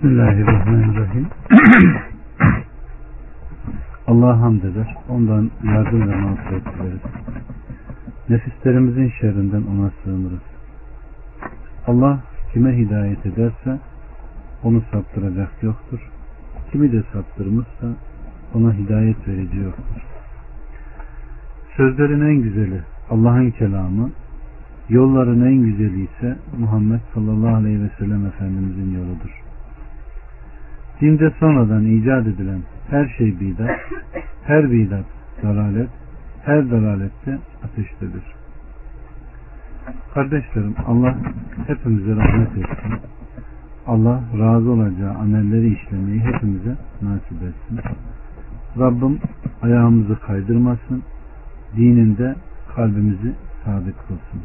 Bismillahirrahmanirrahim. Allah'a hamd eder. Ondan yardım ve mağfiret dileriz. Nefislerimizin şerrinden ona sığınırız. Allah kime hidayet ederse onu saptıracak yoktur. Kimi de saptırmışsa ona hidayet verici yoktur. Sözlerin en güzeli Allah'ın kelamı, yolların en güzeli ise Muhammed sallallahu aleyhi ve sellem Efendimizin yoludur. Dinde sonradan icat edilen her şey bidat, her bidat dalalet, her dalalette ateştedir. Kardeşlerim Allah hepimize rahmet etsin. Allah razı olacağı amelleri işlemeyi hepimize nasip etsin. Rabbim ayağımızı kaydırmasın. Dininde kalbimizi sabit kılsın.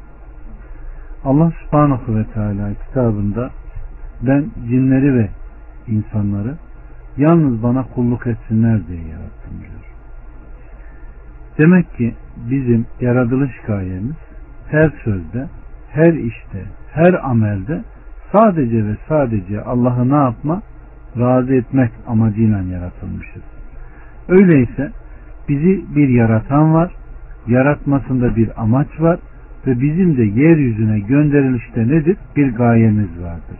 Allah subhanahu ve teala kitabında ben cinleri ve insanları yalnız bana kulluk etsinler diye yarattım diyor. Demek ki bizim yaratılış gayemiz her sözde, her işte, her amelde sadece ve sadece Allah'ı ne yapma? Razı etmek amacıyla yaratılmışız. Öyleyse bizi bir yaratan var, yaratmasında bir amaç var ve bizim de yeryüzüne gönderilişte nedir? Bir gayemiz vardır.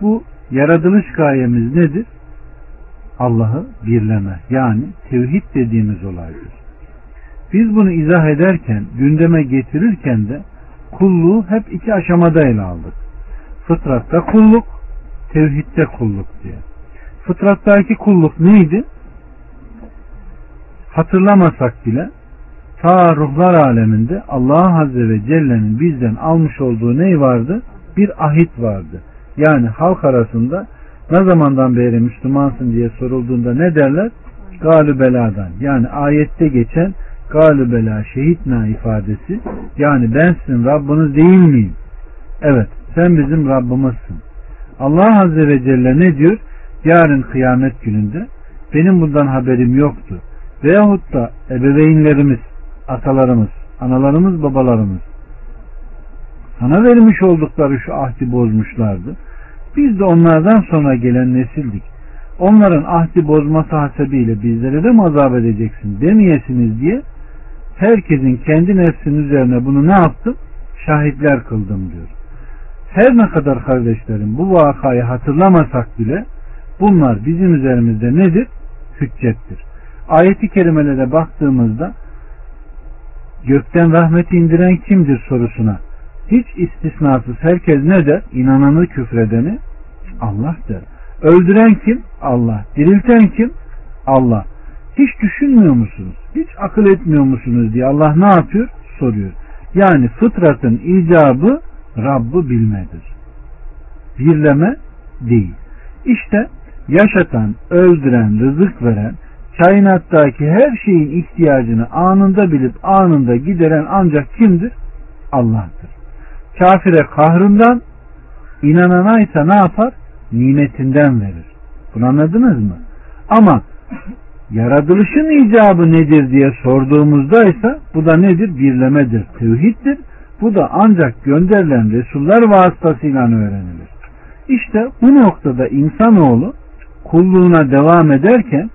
Bu yaratılış gayemiz nedir? Allah'ı birleme yani tevhid dediğimiz olaydır. Biz bunu izah ederken, gündeme getirirken de kulluğu hep iki aşamada ele aldık. Fıtratta kulluk, tevhidde kulluk diye. Fıtrattaki kulluk neydi? Hatırlamasak bile ta ruhlar aleminde Allah Azze ve Celle'nin bizden almış olduğu ney vardı? Bir ahit vardı. Yani halk arasında ne zamandan beri Müslümansın diye sorulduğunda ne derler? Galübeladan. Yani ayette geçen galübela şehitna ifadesi. Yani ben sizin Rabbiniz değil miyim? Evet sen bizim Rabbimizsin. Allah Azze ve Celle ne diyor? Yarın kıyamet gününde benim bundan haberim yoktu. Veyahut da ebeveynlerimiz, atalarımız, analarımız, babalarımız sana vermiş oldukları şu ahdi bozmuşlardı. Biz de onlardan sonra gelen nesildik. Onların ahdi bozması hasebiyle bizlere de mi azap edeceksin demeyesiniz diye herkesin kendi nefsinin üzerine bunu ne yaptım? Şahitler kıldım diyor. Her ne kadar kardeşlerim bu vakayı hatırlamasak bile bunlar bizim üzerimizde nedir? Hüccettir. Ayeti kerimelere baktığımızda gökten rahmeti indiren kimdir sorusuna hiç istisnasız herkes ne der? İnananı küfredeni Allah der. Öldüren kim? Allah. Dirilten kim? Allah. Hiç düşünmüyor musunuz? Hiç akıl etmiyor musunuz diye Allah ne yapıyor? Soruyor. Yani fıtratın icabı Rabb'ı bilmedir. Birleme değil. İşte yaşatan, öldüren, rızık veren, kainattaki her şeyin ihtiyacını anında bilip anında gideren ancak kimdir? Allah'tır. Kafire kahrından, inanana ise ne yapar? Nimetinden verir. Bunu anladınız mı? Ama yaratılışın icabı nedir diye sorduğumuzda ise bu da nedir? Birlemedir, tevhiddir. Bu da ancak gönderilen Resuller vasıtasıyla öğrenilir. İşte bu noktada insanoğlu kulluğuna devam ederken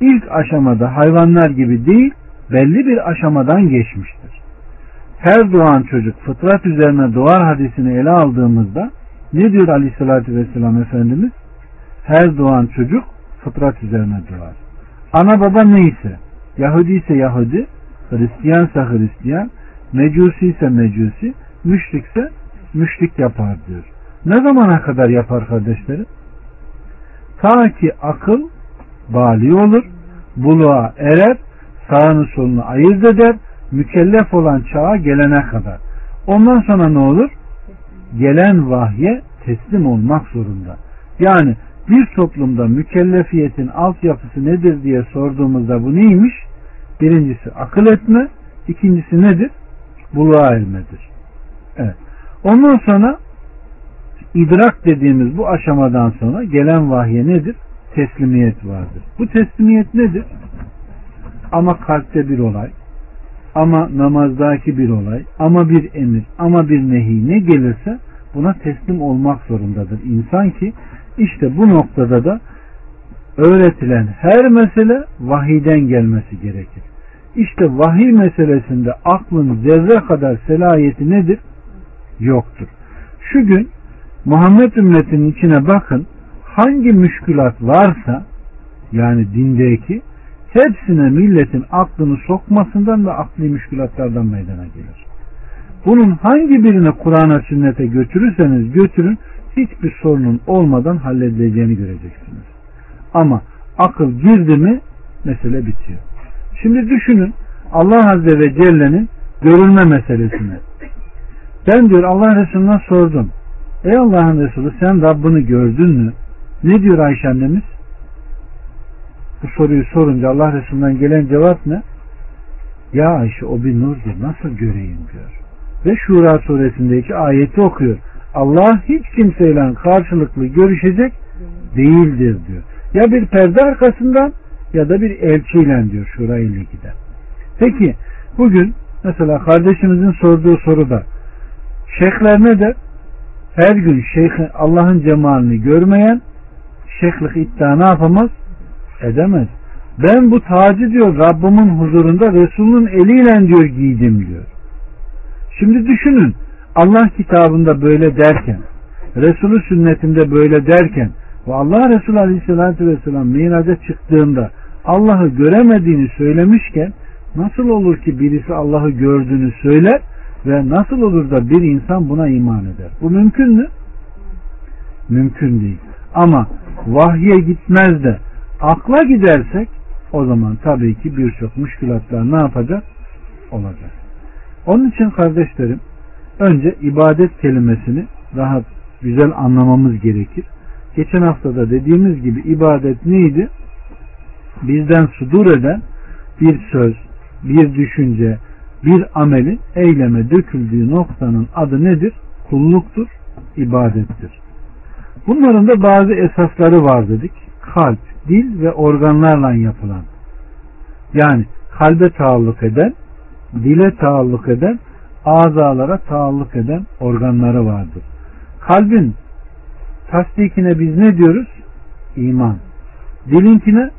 ilk aşamada hayvanlar gibi değil belli bir aşamadan geçmiştir. Her doğan çocuk fıtrat üzerine doğar hadisini ele aldığımızda ne diyor aleyhissalatü vesselam Efendimiz? Her doğan çocuk fıtrat üzerine doğar. Ana baba neyse, Yahudi ise Yahudi, Hristiyansa Hristiyan, Mecusi ise Mecusi, müşrikse müşrik yapar diyor. Ne zamana kadar yapar kardeşlerim? Ta ki akıl bali olur, buluğa erer, sağını solunu ayırt eder, mükellef olan çağa gelene kadar. Ondan sonra ne olur? Gelen vahye teslim olmak zorunda. Yani bir toplumda mükellefiyetin altyapısı nedir diye sorduğumuzda bu neymiş? Birincisi akıl etme, ikincisi nedir? Buluğa ermedir. Evet. Ondan sonra idrak dediğimiz bu aşamadan sonra gelen vahye nedir? Teslimiyet vardır. Bu teslimiyet nedir? Ama kalpte bir olay, ama namazdaki bir olay, ama bir emir, ama bir nehi ne gelirse buna teslim olmak zorundadır insan ki işte bu noktada da öğretilen her mesele vahiden gelmesi gerekir. İşte vahiy meselesinde aklın zerre kadar selayeti nedir? Yoktur. Şu gün Muhammed ümmetinin içine bakın hangi müşkülat varsa yani dindeki hepsine milletin aklını sokmasından ve akli müşkülatlardan meydana gelir. Bunun hangi birini Kur'an'a sünnete götürürseniz götürün hiçbir sorunun olmadan halledileceğini göreceksiniz. Ama akıl girdi mi mesele bitiyor. Şimdi düşünün Allah Azze ve Celle'nin görülme meselesini. Ben diyor Allah Resulü'ne sordum. Ey Allah'ın Resulü sen Rabbini gördün mü? Ne diyor Ayşe annemiz? Bu soruyu sorunca Allah Resulü'nden gelen cevap ne? Ya Ayşe o bir nurdur nasıl göreyim diyor. Ve Şura suresindeki ayeti okuyor. Allah hiç kimseyle karşılıklı görüşecek değildir diyor. Ya bir perde arkasından ya da bir elçiyle diyor Şura 52'de. Peki bugün mesela kardeşimizin sorduğu soruda şeyhler ne der? Her gün şeyh Allah'ın cemalini görmeyen şeyhlik iddia ne yapamaz? Edemez. Ben bu tacı diyor Rabbimin huzurunda Resul'ün eliyle diyor giydim diyor. Şimdi düşünün Allah kitabında böyle derken Resulü sünnetinde böyle derken ve Allah Resulü Aleyhisselatü Vesselam miraca çıktığında Allah'ı göremediğini söylemişken nasıl olur ki birisi Allah'ı gördüğünü söyler ve nasıl olur da bir insan buna iman eder? Bu mümkün mü? Mümkün değil. Ama vahye gitmez de akla gidersek o zaman tabii ki birçok müşkülatlar ne yapacak? Olacak. Onun için kardeşlerim önce ibadet kelimesini daha güzel anlamamız gerekir. Geçen haftada dediğimiz gibi ibadet neydi? Bizden sudur eden bir söz, bir düşünce, bir amelin eyleme döküldüğü noktanın adı nedir? Kulluktur, ibadettir. Bunların da bazı esasları var dedik. Kalp, dil ve organlarla yapılan. Yani kalbe taalluk eden, dile taalluk eden, azalara taalluk eden organları vardır. Kalbin tasdikine biz ne diyoruz? İman. Dilinkine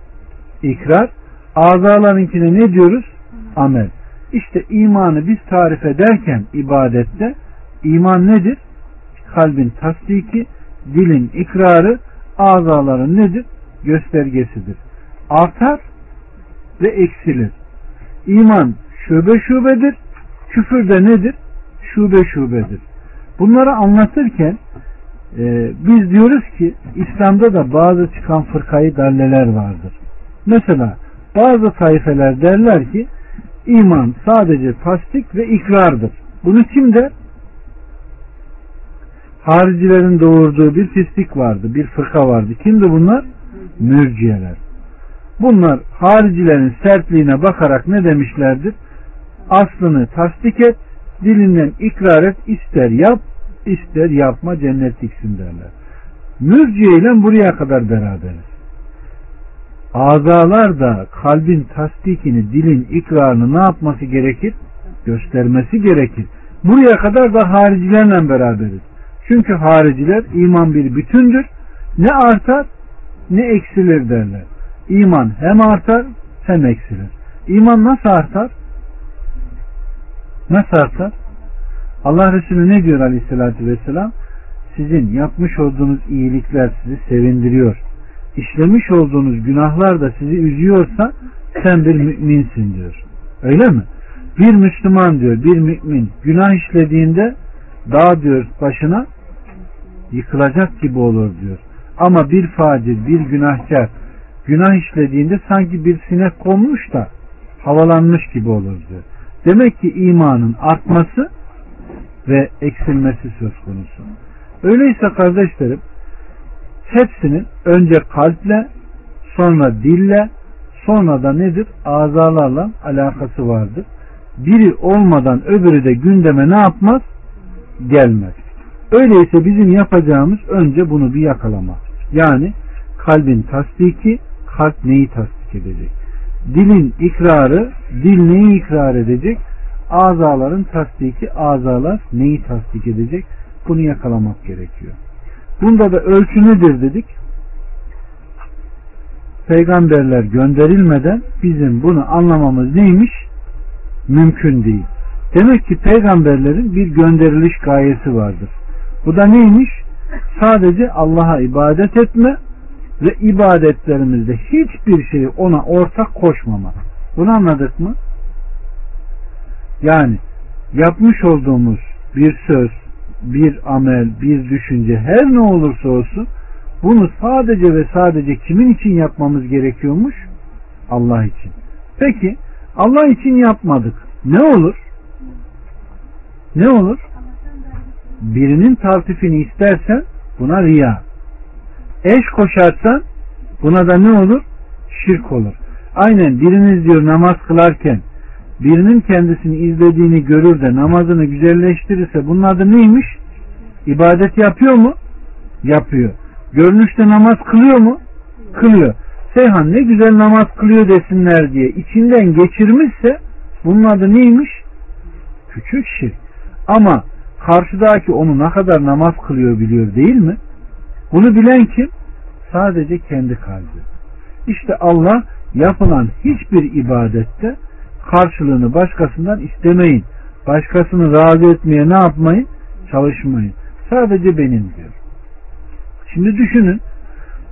ikrar, azalarınkine ne diyoruz? Amel. İşte imanı biz tarif ederken ibadette iman nedir? Kalbin tasdiki, dilin ikrarı, azaların nedir? Göstergesidir. Artar ve eksilir. İman şube şubedir. Küfür de nedir? Şube şubedir. Bunları anlatırken e, biz diyoruz ki İslam'da da bazı çıkan fırkayı dalleler vardır. Mesela bazı tayfeler derler ki iman sadece tasdik ve ikrardır. Bunu kim der? Haricilerin doğurduğu bir pislik vardı, bir fırka vardı. Kimdi bunlar? Mürciyeler. Bunlar haricilerin sertliğine bakarak ne demişlerdir? Aslını tasdik et, dilinden ikrar et, ister yap, ister yapma cennetliksin derler. Mürciye ile buraya kadar beraberiz. Azalar da kalbin tasdikini, dilin ikrarını ne yapması gerekir? Göstermesi gerekir. Buraya kadar da haricilerle beraberiz. Çünkü hariciler iman bir bütündür. Ne artar ne eksilir derler. İman hem artar hem eksilir. İman nasıl artar? Nasıl artar? Allah Resulü ne diyor aleyhissalatü vesselam? Sizin yapmış olduğunuz iyilikler sizi sevindiriyor. İşlemiş olduğunuz günahlar da sizi üzüyorsa sen bir müminsin diyor. Öyle mi? Bir Müslüman diyor, bir mümin günah işlediğinde dağ diyor başına yıkılacak gibi olur diyor. Ama bir facir, bir günahkar günah işlediğinde sanki bir sinek konmuş da havalanmış gibi olur diyor. Demek ki imanın artması ve eksilmesi söz konusu. Öyleyse kardeşlerim hepsinin önce kalple sonra dille sonra da nedir? Azalarla alakası vardır. Biri olmadan öbürü de gündeme ne yapmaz? Gelmez. Öyleyse bizim yapacağımız önce bunu bir yakalamak. Yani kalbin tasdiki, kalp neyi tasdik edecek? Dilin ikrarı, dil neyi ikrar edecek? Azaların tasdiki, azalar neyi tasdik edecek? bunu yakalamak gerekiyor. Bunda da ölçü nedir dedik? Peygamberler gönderilmeden bizim bunu anlamamız neymiş? Mümkün değil. Demek ki peygamberlerin bir gönderiliş gayesi vardır. Bu da neymiş? Sadece Allah'a ibadet etme ve ibadetlerimizde hiçbir şeyi ona ortak koşmama. Bunu anladık mı? Yani yapmış olduğumuz bir söz, bir amel, bir düşünce her ne olursa olsun bunu sadece ve sadece kimin için yapmamız gerekiyormuş? Allah için. Peki Allah için yapmadık. Ne olur? Ne olur? Birinin tartifini istersen buna riya. Eş koşarsan buna da ne olur? Şirk olur. Aynen biriniz diyor namaz kılarken birinin kendisini izlediğini görür de namazını güzelleştirirse bunun adı neymiş? İbadet yapıyor mu? Yapıyor. Görünüşte namaz kılıyor mu? Kılıyor. Seyhan ne güzel namaz kılıyor desinler diye içinden geçirmişse bunun adı neymiş? Küçük şirk. Ama karşıdaki onu ne kadar namaz kılıyor biliyor değil mi? Bunu bilen kim? Sadece kendi kalbi. İşte Allah yapılan hiçbir ibadette karşılığını başkasından istemeyin. Başkasını razı etmeye ne yapmayın? Çalışmayın. Sadece benim diyor. Şimdi düşünün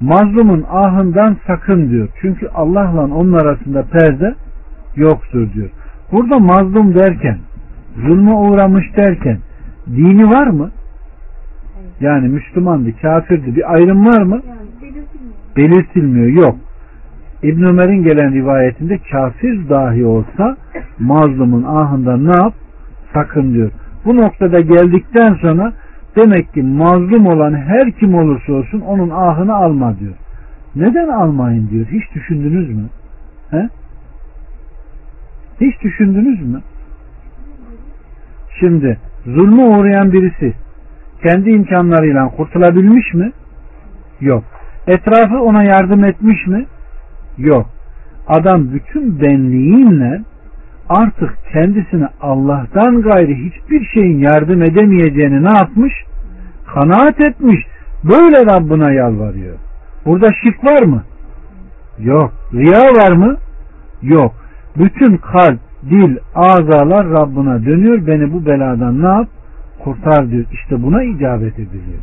mazlumun ahından sakın diyor. Çünkü Allah'la onun arasında perde yoktur diyor. Burada mazlum derken zulme uğramış derken dini var mı? Yani Müslümandı, kafirdi. Bir ayrım var mı? Belirtilmiyor. Yok. İbn Ömer'in gelen rivayetinde kafir dahi olsa mazlumun ahından ne yap? Sakın diyor. Bu noktada geldikten sonra demek ki mazlum olan her kim olursa olsun onun ahını alma diyor. Neden almayın diyor. Hiç düşündünüz mü? He? Hiç düşündünüz mü? Şimdi zulme uğrayan birisi kendi imkanlarıyla kurtulabilmiş mi? Yok. Etrafı ona yardım etmiş mi? Yok. Adam bütün benliğinle artık kendisine Allah'tan gayri hiçbir şeyin yardım edemeyeceğini ne yapmış? Kanaat etmiş. Böyle Rabbına yalvarıyor. Burada şirk var mı? Yok. Riya var mı? Yok. Bütün kalp, dil, azalar Rabbına dönüyor. Beni bu beladan ne yap? Kurtar diyor. İşte buna icabet ediliyor.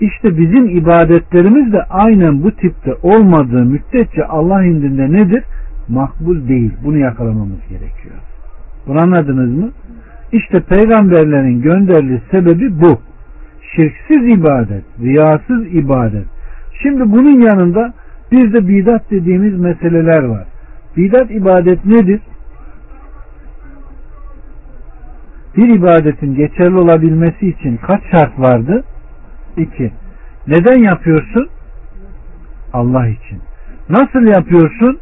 İşte bizim ibadetlerimiz de aynen bu tipte olmadığı müddetçe Allah indinde nedir? Makbul değil. Bunu yakalamamız gerekiyor. Bunu anladınız mı? İşte peygamberlerin gönderiliş sebebi bu. Şirksiz ibadet, riyasız ibadet. Şimdi bunun yanında bir de bidat dediğimiz meseleler var. Bidat ibadet nedir? Bir ibadetin geçerli olabilmesi için kaç şart vardı? İki. Neden yapıyorsun? Allah için. Nasıl yapıyorsun?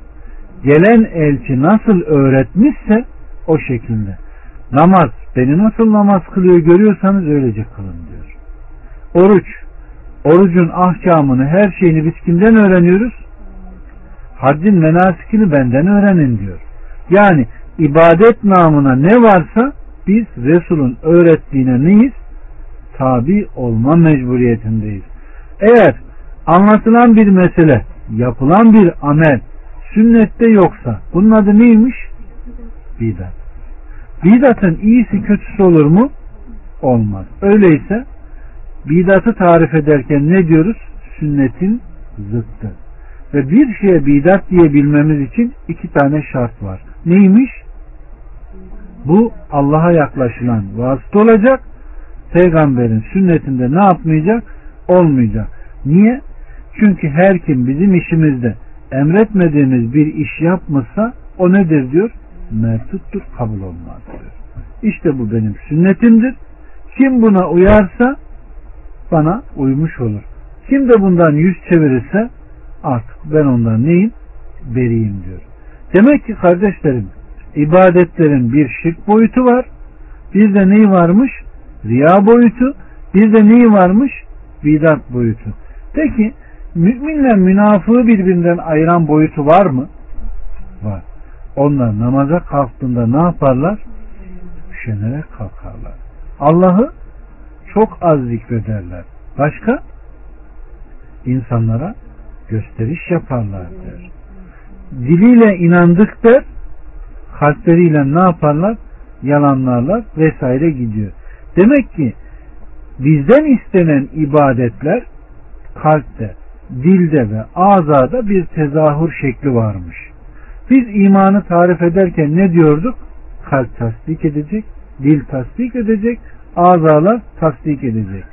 Gelen elçi nasıl öğretmişse o şekilde. Namaz, beni nasıl namaz kılıyor görüyorsanız öylece kılın diyor. Oruç, orucun ahkamını, her şeyini biz kimden öğreniyoruz? Haccin menasikini benden öğrenin diyor. Yani ibadet namına ne varsa biz Resul'ün öğrettiğine neyiz? Tabi olma mecburiyetindeyiz. Eğer anlatılan bir mesele, yapılan bir amel sünnette yoksa bunun adı neymiş? Bidat. Bidatın iyisi kötüsü olur mu? Olmaz. Öyleyse bidatı tarif ederken ne diyoruz? Sünnetin zıttı. Ve bir şeye bidat diyebilmemiz için iki tane şart var. Neymiş? Bu Allah'a yaklaşılan vasıta olacak. Peygamberin sünnetinde ne yapmayacak? Olmayacak. Niye? Çünkü her kim bizim işimizde emretmediğimiz bir iş yapmışsa o nedir diyor? Mertuttur, kabul olmaz diyor. İşte bu benim sünnetimdir. Kim buna uyarsa bana uymuş olur. Kim de bundan yüz çevirirse artık ben ondan neyim? Beriyim diyor. Demek ki kardeşlerim ibadetlerin bir şirk boyutu var. Bir de neyi varmış? Riya boyutu. Bir de neyi varmış? Bidat boyutu. Peki müminle münafığı birbirinden ayıran boyutu var mı? Var. Onlar namaza kalktığında ne yaparlar? Üşenerek kalkarlar. Allah'ı çok az zikrederler. Başka? İnsanlara gösteriş yaparlar der. Diliyle inandık der, kalpleriyle ne yaparlar? Yalanlarlar vesaire gidiyor. Demek ki bizden istenen ibadetler kalpte, dilde ve azada bir tezahür şekli varmış. Biz imanı tarif ederken ne diyorduk? Kalp tasdik edecek, dil tasdik edecek, azalar tasdik edecek.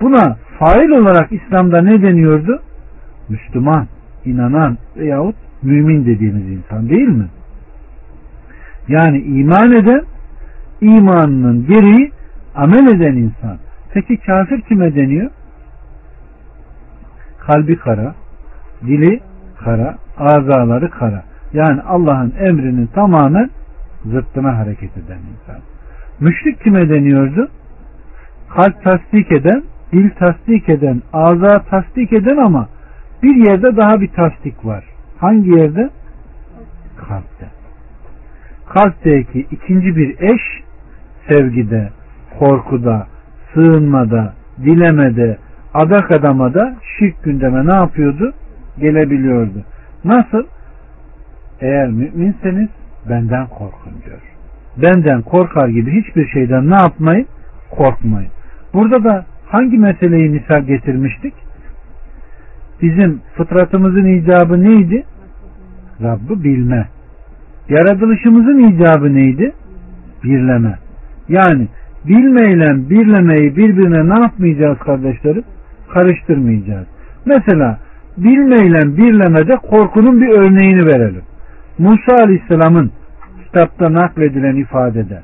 Buna fail olarak İslam'da ne deniyordu? Müslüman, inanan veyahut mümin dediğimiz insan değil mi? Yani iman eden, imanının gereği amel eden insan. Peki kafir kime deniyor? Kalbi kara, dili kara, azaları kara. Yani Allah'ın emrinin tamamen zıttına hareket eden insan. Müşrik kime deniyordu? Kalp tasdik eden, dil tasdik eden, ağza tasdik eden ama bir yerde daha bir tasdik var. Hangi yerde? Kalpte. Kalpteki ikinci bir eş sevgide, korkuda, sığınmada, dilemede, adak adamada şirk gündeme ne yapıyordu? Gelebiliyordu. Nasıl? Eğer müminseniz benden korkun diyor. Benden korkar gibi hiçbir şeyden ne yapmayın? Korkmayın. Burada da hangi meseleyi misal getirmiştik? Bizim fıtratımızın icabı neydi? Rabb'ı bilme. Yaratılışımızın icabı neydi? Birleme. Yani bilmeyle birlemeyi birbirine ne yapmayacağız kardeşlerim? Karıştırmayacağız. Mesela bilmeyle birlemede korkunun bir örneğini verelim. Musa Aleyhisselam'ın kitapta nakledilen ifadede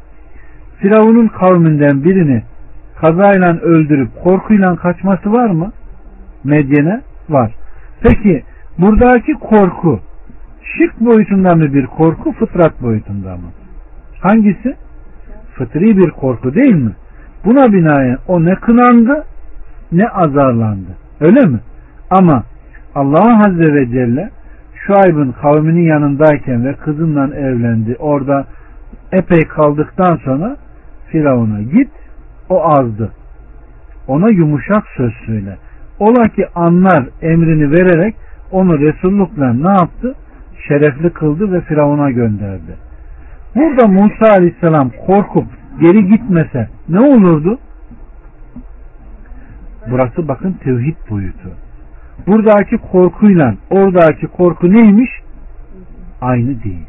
Firavun'un kavminden birini kazayla öldürüp korkuyla kaçması var mı? Medyene var. Peki buradaki korku şirk boyutunda mı bir korku fıtrat boyutunda mı? Hangisi? Fıtri bir korku değil mi? Buna binaen o ne kınandı ne azarlandı. Öyle mi? Ama Allah Azze ve Celle Şuayb'ın kavminin yanındayken ve kızınla evlendi. Orada epey kaldıktan sonra Firavun'a git o azdı. Ona yumuşak söz söyle. Ola ki anlar emrini vererek onu Resullukla ne yaptı? Şerefli kıldı ve Firavun'a gönderdi. Burada Musa Aleyhisselam korkup geri gitmese ne olurdu? Burası bakın tevhid boyutu. Buradaki korkuyla oradaki korku neymiş? Aynı değil.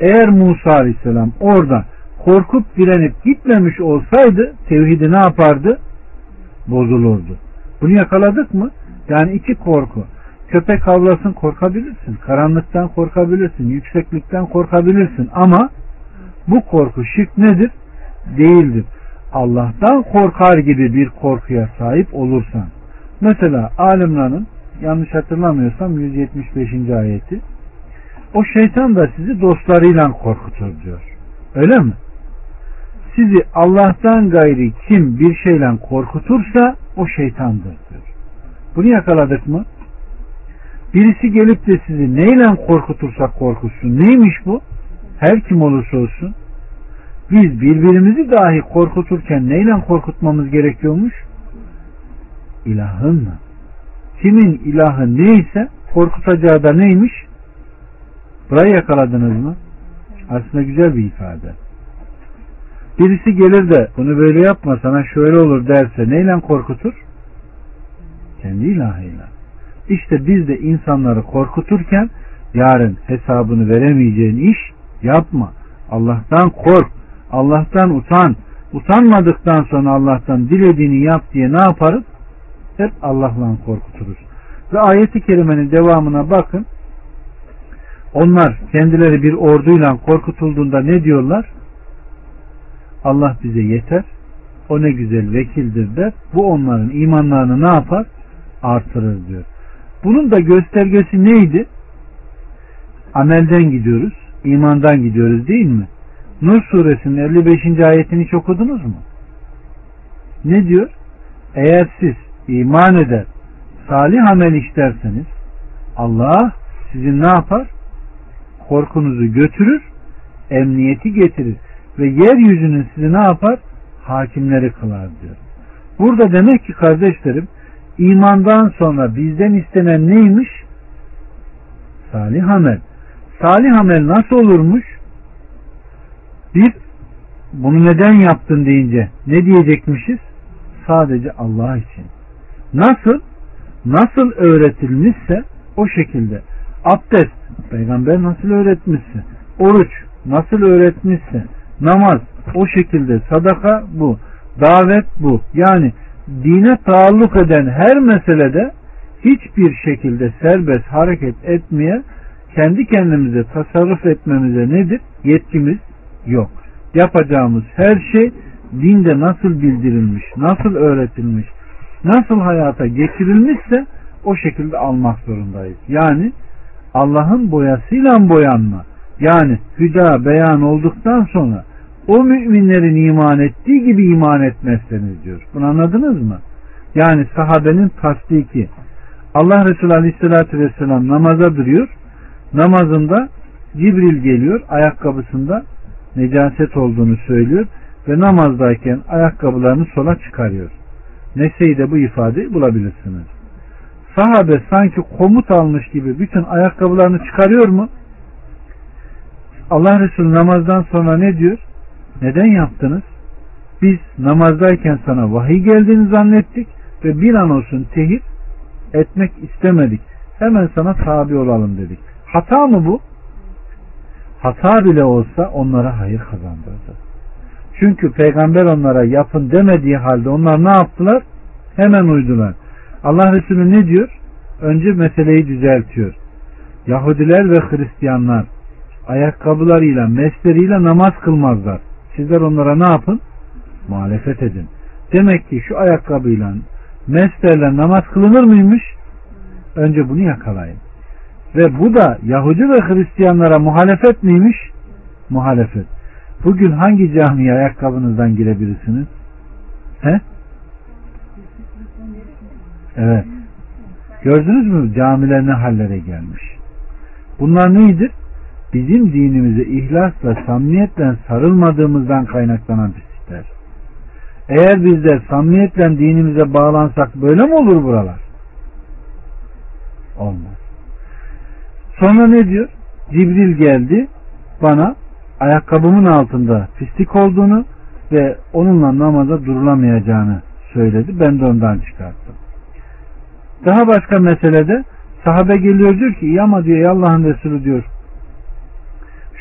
Eğer Musa Aleyhisselam orada korkup direnip gitmemiş olsaydı tevhidi ne yapardı? Bozulurdu. Bunu yakaladık mı? Yani iki korku. Köpek havlasın korkabilirsin. Karanlıktan korkabilirsin. Yükseklikten korkabilirsin. Ama bu korku şirk nedir? Değildir. Allah'tan korkar gibi bir korkuya sahip olursan. Mesela alimlerin yanlış hatırlamıyorsam 175. ayeti o şeytan da sizi dostlarıyla korkutur diyor. Öyle mi? Sizi Allah'tan gayri kim bir şeyle korkutursa o şeytandır diyor. Bunu yakaladık mı? Birisi gelip de sizi neyle korkutursa korkutsun. Neymiş bu? Her kim olursa olsun. Biz birbirimizi dahi korkuturken neyle korkutmamız gerekiyormuş? İlahınla. Kimin ilahı neyse korkutacağı da neymiş? Burayı yakaladınız mı? Aslında güzel bir ifade. Birisi gelir de bunu böyle yapma sana şöyle olur derse neyle korkutur? Kendi ilahıyla. İşte biz de insanları korkuturken yarın hesabını veremeyeceğin iş yapma. Allah'tan kork. Allah'tan utan. Utanmadıktan sonra Allah'tan dilediğini yap diye ne yaparız? Hep Allah'la korkuturuz. Ve ayeti kerimenin devamına bakın. Onlar kendileri bir orduyla korkutulduğunda ne diyorlar? Allah bize yeter. O ne güzel vekildir der. Bu onların imanlarını ne yapar? Artırır diyor. Bunun da göstergesi neydi? Amelden gidiyoruz, imandan gidiyoruz değil mi? Nur suresinin 55. ayetini hiç okudunuz mu? Ne diyor? Eğer siz iman eder, salih amel işlerseniz Allah sizin ne yapar? Korkunuzu götürür, emniyeti getirir ve yeryüzünün sizi ne yapar? Hakimleri kılar diyor. Burada demek ki kardeşlerim imandan sonra bizden istenen neymiş? Salih amel. Salih amel nasıl olurmuş? Bir, bunu neden yaptın deyince ne diyecekmişiz? Sadece Allah için. Nasıl? Nasıl öğretilmişse o şekilde. Abdest, peygamber nasıl öğretmişse. Oruç, nasıl öğretmişse. Namaz, o şekilde. Sadaka bu. Davet bu. Yani dine taalluk eden her meselede hiçbir şekilde serbest hareket etmeye kendi kendimize tasarruf etmemize nedir? Yetkimiz yok. Yapacağımız her şey dinde nasıl bildirilmiş, nasıl öğretilmiş, nasıl hayata geçirilmişse o şekilde almak zorundayız. Yani Allah'ın boyasıyla boyanma. Yani hüda beyan olduktan sonra o müminlerin iman ettiği gibi iman etmezseniz diyor. Bunu anladınız mı? Yani sahabenin tasdiki. Allah Resulü Aleyhisselatü Vesselam namaza duruyor. Namazında Cibril geliyor ayakkabısında necaset olduğunu söylüyor ve namazdayken ayakkabılarını sola çıkarıyor. Neseyde bu ifadeyi bulabilirsiniz. Sahabe sanki komut almış gibi bütün ayakkabılarını çıkarıyor mu? Allah Resulü namazdan sonra ne diyor? Neden yaptınız? Biz namazdayken sana vahiy geldiğini zannettik ve bir an olsun tehir etmek istemedik. Hemen sana tabi olalım dedik. Hata mı bu? Hata bile olsa onlara hayır kazandırdı. Çünkü peygamber onlara yapın demediği halde onlar ne yaptılar? Hemen uydular. Allah Resulü ne diyor? Önce meseleyi düzeltiyor. Yahudiler ve Hristiyanlar ayakkabılarıyla, mesleriyle namaz kılmazlar. Sizler onlara ne yapın? Muhalefet edin. Demek ki şu ayakkabıyla, meslerle namaz kılınır mıymış? Önce bunu yakalayın. Ve bu da Yahudi ve Hristiyanlara muhalefet miymiş? Muhalefet. Bugün hangi camiye ayakkabınızdan girebilirsiniz? He? Evet. Gördünüz mü camiler ne hallere gelmiş? Bunlar neydir? Bizim dinimize ihlasla, samimiyetle sarılmadığımızdan kaynaklanan pislikler. Eğer bizler samimiyetle dinimize bağlansak böyle mi olur buralar? Olmaz. Sonra ne diyor? Cibril geldi bana ayakkabımın altında pislik olduğunu ve onunla namaza durulamayacağını söyledi. Ben de ondan çıkarttım. Daha başka meselede sahabe geliyor diyor ki iyi ama diyor Allah'ın Resulü diyor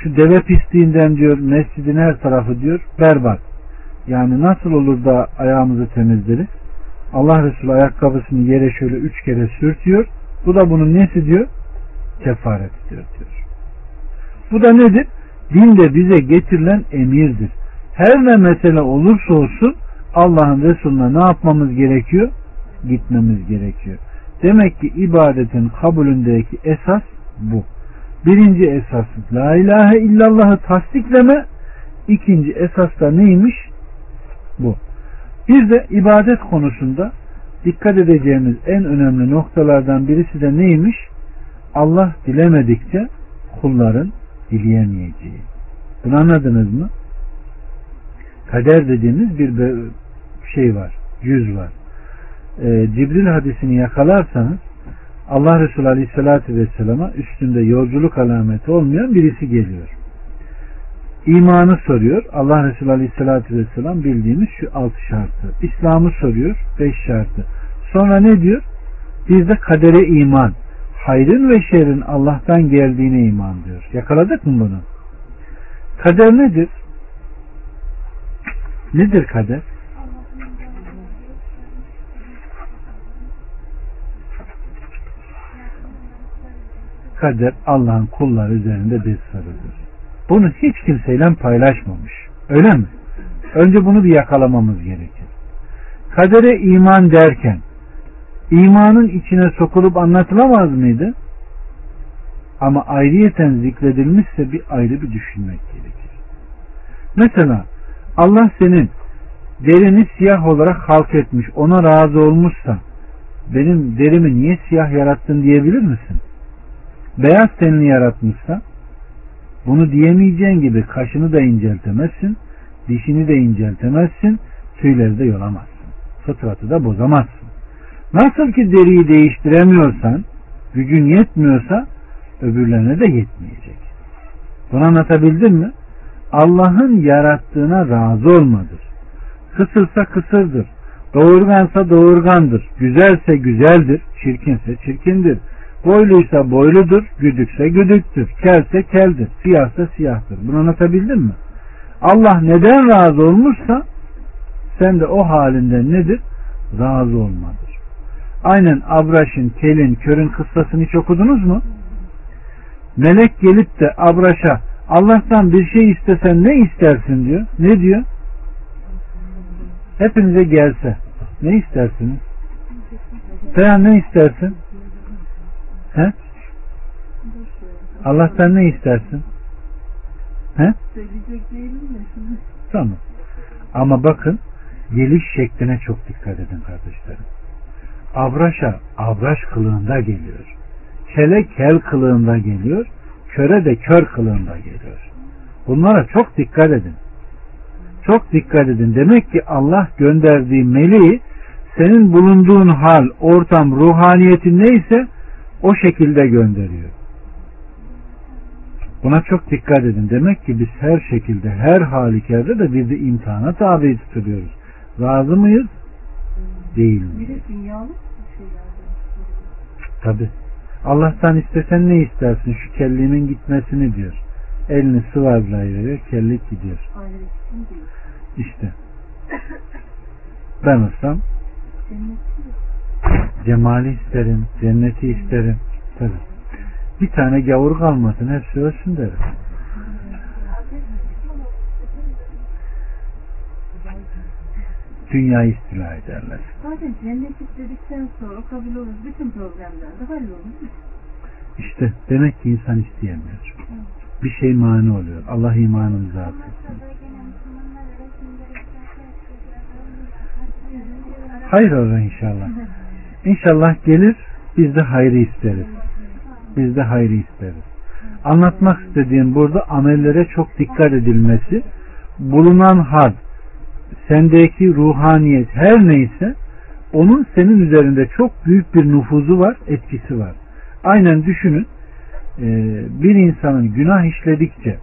şu deve pisliğinden diyor mescidin her tarafı diyor berbat. Yani nasıl olur da ayağımızı temizleriz? Allah Resulü ayakkabısını yere şöyle üç kere sürtüyor. Bu da bunun nesi diyor? Kefaret diyor diyor. Bu da nedir? Dinde bize getirilen emirdir. Her ne mesele olursa olsun Allah'ın Resulüne ne yapmamız gerekiyor? Gitmemiz gerekiyor. Demek ki ibadetin kabulündeki esas bu. Birinci esas La ilahe illallah'ı tasdikleme. İkinci esas da neymiş? Bu. Bir de ibadet konusunda dikkat edeceğimiz en önemli noktalardan birisi de neymiş? Allah dilemedikçe kulların dileyemeyeceği. Bunu anladınız mı? Kader dediğimiz bir şey var, yüz var. Ee, Cibril hadisini yakalarsanız Allah Resulü Aleyhisselatü Vesselam'a üstünde yolculuk alameti olmayan birisi geliyor. İmanı soruyor. Allah Resulü Aleyhisselatü Vesselam bildiğimiz şu altı şartı. İslam'ı soruyor. Beş şartı. Sonra ne diyor? Bir de kadere iman. Hayrın ve şerrin Allah'tan geldiğine iman diyor. Yakaladık mı bunu? Kader nedir? Nedir kader? Kader Allah'ın kulları üzerinde bir sarıdır. Bunu hiç kimseyle paylaşmamış. Öyle mi? Önce bunu bir yakalamamız gerekir. Kadere iman derken imanın içine sokulup anlatılamaz mıydı? Ama ayrıyeten zikredilmişse bir ayrı bir düşünmek gerekir. Mesela Allah senin derini siyah olarak halk etmiş, ona razı olmuşsa benim derimi niye siyah yarattın diyebilir misin? Beyaz tenini yaratmışsa bunu diyemeyeceğin gibi kaşını da inceltemezsin, dişini de inceltemezsin, tüyleri de yolamazsın. fıtratı da bozamazsın. Nasıl ki deriyi değiştiremiyorsan, gücün yetmiyorsa öbürlerine de yetmeyecek. Bunu anlatabildim mi? Allah'ın yarattığına razı olmadır. Kısırsa kısırdır. Doğurgansa doğurgandır. Güzelse güzeldir. Çirkinse çirkindir. Boyluysa boyludur. Güdükse güdüktür. Kelse keldir. Siyahsa siyahtır. Bunu anlatabildim mi? Allah neden razı olmuşsa sen de o halinden nedir? Razı olmadır. Aynen Abraş'ın, Kel'in, Kör'ün kıssasını hiç okudunuz mu? Melek gelip de Abraş'a Allah'tan bir şey istesen ne istersin diyor. Ne diyor? Hepinize gelse ne istersiniz? Sen ne istersin? He? Allah'tan ne istersin? He? Tamam. Ama bakın geliş şekline çok dikkat edin kardeşlerim. Abraş'a abraş kılığında geliyor. Kele kel kılığında geliyor. Köre de kör kılığında geliyor. Bunlara çok dikkat edin. Çok dikkat edin. Demek ki Allah gönderdiği meleği senin bulunduğun hal, ortam, ruhaniyetin neyse o şekilde gönderiyor. Buna çok dikkat edin. Demek ki biz her şekilde, her halükarda da bir de imtihana tabi tutuluyoruz. Razı mıyız? Değil miyiz? Tabi. Allah'tan istesen ne istersin? Şu kelliğimin gitmesini diyor. Elini sıvazlayıveriyor, kellik gidiyor. İşte. Ben olsam cemali isterim, cenneti isterim. Tabi. Bir tane gavur kalmasın, hepsi ölsün derim. Dünyayı istila ederler. Zaten cennet istedikten sonra kabul olur. Bütün problemler de hallolur. İşte demek ki insan isteyemiyor. Bir şey mani oluyor. Allah imanımızı artırsın. Hayır olur inşallah. İnşallah gelir biz de hayrı isteriz. Biz de hayrı isteriz. Anlatmak istediğim burada amellere çok dikkat edilmesi, bulunan hal, sendeki ruhaniyet her neyse onun senin üzerinde çok büyük bir nüfuzu var, etkisi var. Aynen düşünün bir insanın günah işledikçe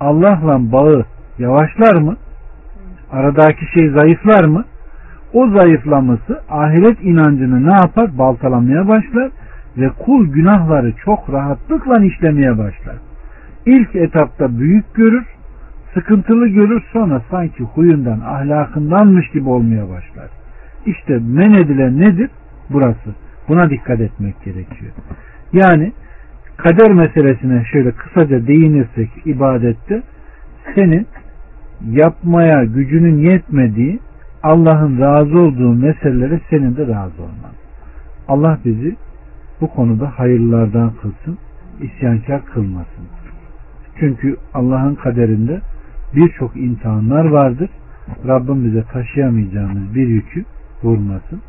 Allah'la bağı yavaşlar mı? Aradaki şey zayıflar mı? O zayıflaması ahiret inancını ne yapar? Baltalamaya başlar ve kul günahları çok rahatlıkla işlemeye başlar. İlk etapta büyük görür, sıkıntılı görür sonra sanki huyundan, ahlakındanmış gibi olmaya başlar. İşte men edilen nedir? Burası. Buna dikkat etmek gerekiyor. Yani kader meselesine şöyle kısaca değinirsek ibadette senin yapmaya gücünün yetmediği Allah'ın razı olduğu meselelere senin de razı olman. Allah bizi bu konuda hayırlardan kılsın, isyankar kılmasın. Çünkü Allah'ın kaderinde birçok imtihanlar vardır. Rabbim bize taşıyamayacağımız bir yükü vurmasın.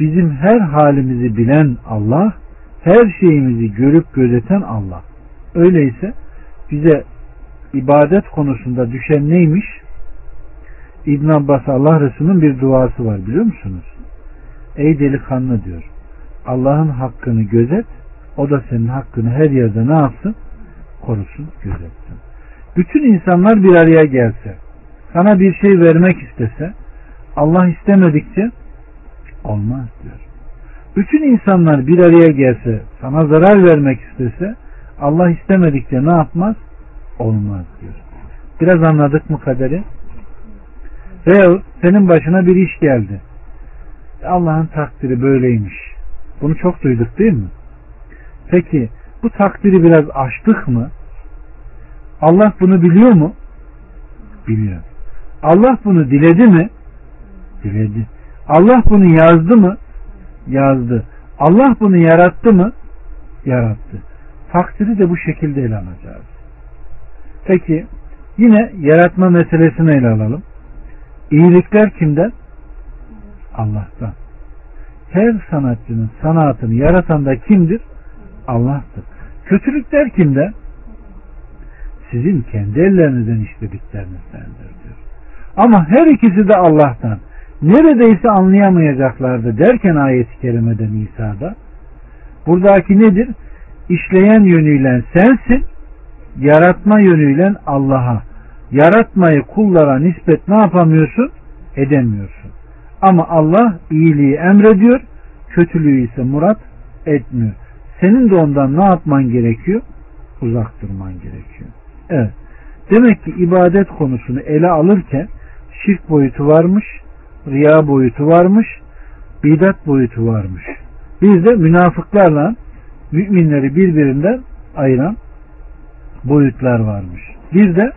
Bizim her halimizi bilen Allah, her şeyimizi görüp gözeten Allah. Öyleyse bize ibadet konusunda düşen neymiş? İbn Abbas Allah Resulü'nün bir duası var biliyor musunuz? Ey delikanlı diyor. Allah'ın hakkını gözet, o da senin hakkını her yerde ne yapsın? Korusun, gözetsin. Bütün insanlar bir araya gelse, sana bir şey vermek istese, Allah istemedikçe olmaz diyor. Bütün insanlar bir araya gelse, sana zarar vermek istese, Allah istemedikçe ne yapmaz? Olmaz diyor. Biraz anladık mı kaderi? Veya senin başına bir iş geldi. Allah'ın takdiri böyleymiş. Bunu çok duyduk değil mi? Peki bu takdiri biraz aştık mı? Allah bunu biliyor mu? Biliyor. Allah bunu diledi mi? Diledi. Allah bunu yazdı mı? Yazdı. Allah bunu yarattı mı? Yarattı. Takdiri de bu şekilde ele alacağız. Peki yine yaratma meselesini ele alalım. İyilikler kimden? Allah'tan. Her sanatçının sanatını yaratan da kimdir? Allah'tır. Kötülükler kimden? Sizin kendi ellerinizden işlediklerinizdendir diyor. Ama her ikisi de Allah'tan. neredeyse anlayamayacaklardı derken ayet-i kerimeden İsa'da buradaki nedir? İşleyen yönüyle sensin, yaratma yönüyle Allah'a. Yaratmayı kullara nispet ne yapamıyorsun? Edemiyorsun. Ama Allah iyiliği emrediyor, kötülüğü ise murat etmiyor. Senin de ondan ne yapman gerekiyor? Uzak durman gerekiyor. Evet. Demek ki ibadet konusunu ele alırken şirk boyutu varmış, riya boyutu varmış, bidat boyutu varmış. Bir de münafıklarla müminleri birbirinden ayıran boyutlar varmış. Bir de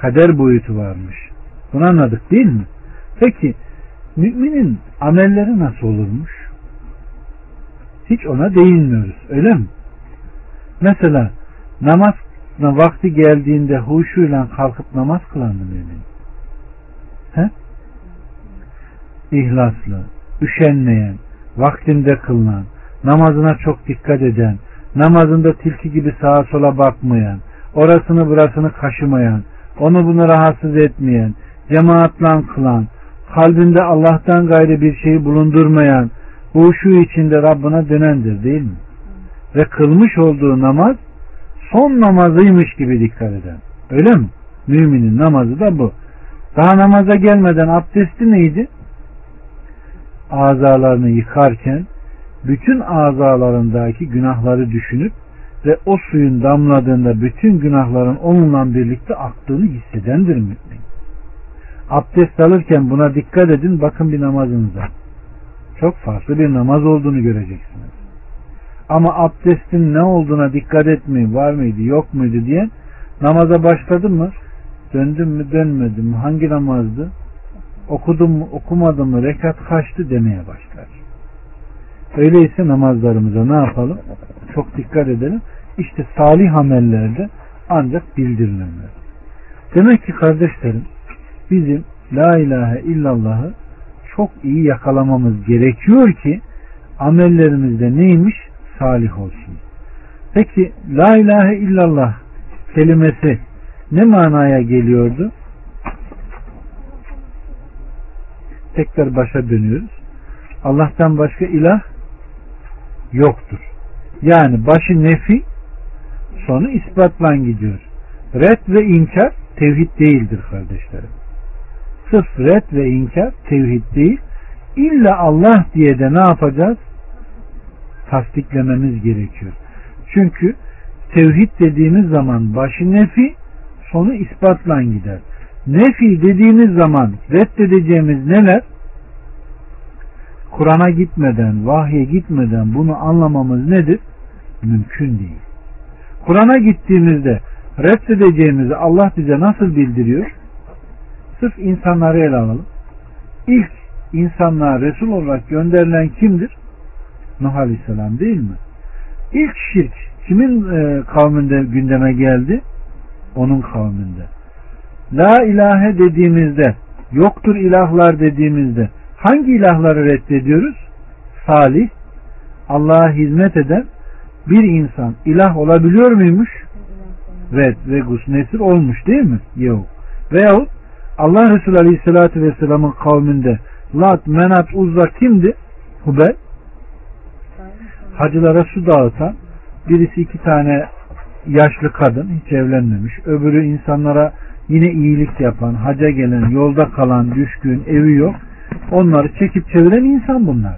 kader boyutu varmış. Bunu anladık değil mi? Peki müminin amelleri nasıl olurmuş? Hiç ona değinmiyoruz. Öyle mi? Mesela namaz vakti geldiğinde huşuyla kalkıp namaz kılan mı mümin? He? İhlaslı, üşenmeyen, vaktinde kılınan, namazına çok dikkat eden, namazında tilki gibi sağa sola bakmayan, orasını burasını kaşımayan, onu bunu rahatsız etmeyen, cemaatla kılan, kalbinde Allah'tan gayrı bir şeyi bulundurmayan, bu şu içinde Rabbına dönendir değil mi? Ve kılmış olduğu namaz son namazıymış gibi dikkat eden. Öyle mi? Müminin namazı da bu. Daha namaza gelmeden abdesti neydi? Azalarını yıkarken bütün azalarındaki günahları düşünüp ve o suyun damladığında bütün günahların onunla birlikte aktığını hissedendir mümin. Abdest alırken buna dikkat edin bakın bir namazınıza. Çok farklı bir namaz olduğunu göreceksiniz. Ama abdestin ne olduğuna dikkat etmeyin var mıydı yok muydu diye namaza başladın mı döndüm mü dönmedim mi hangi namazdı okudum mu okumadım mı rekat kaçtı demeye başlar. Öyleyse namazlarımıza ne yapalım? Çok dikkat edelim. İşte salih amellerde ancak bildirilenler. Demek ki kardeşlerim bizim La ilahe illallah'ı çok iyi yakalamamız gerekiyor ki amellerimizde neymiş? Salih olsun. Peki La ilahe illallah kelimesi ne manaya geliyordu? Tekrar başa dönüyoruz. Allah'tan başka ilah yoktur. Yani başı nefi sonu ispatla gidiyor. Red ve inkar tevhid değildir kardeşlerim. Sırf red ve inkar tevhid değil. İlla Allah diye de ne yapacağız? Tasdiklememiz gerekiyor. Çünkü tevhid dediğimiz zaman başı nefi sonu ispatla gider. Nefi dediğimiz zaman reddedeceğimiz neler? Kur'an'a gitmeden, vahye gitmeden bunu anlamamız nedir? Mümkün değil. Kur'an'a gittiğimizde reddedeceğimizi Allah bize nasıl bildiriyor? Sırf insanları ele alalım. İlk insanlığa Resul olarak gönderilen kimdir? Nuh Aleyhisselam değil mi? İlk şirk kimin e, kavminde gündeme geldi? Onun kavminde. La ilahe dediğimizde, yoktur ilahlar dediğimizde hangi ilahları reddediyoruz? Salih, Allah'a hizmet eden bir insan ilah olabiliyor muymuş? Red, Vegus, Nesir olmuş değil mi? Yok. Veyahut Allah Resulü Aleyhisselatü Vesselam'ın kavminde Lat, Menat, Uzza kimdi? Hubel. Hacılara su dağıtan birisi iki tane yaşlı kadın hiç evlenmemiş. Öbürü insanlara yine iyilik yapan, haca gelen, yolda kalan, düşkün, evi yok. Onları çekip çeviren insan bunlar.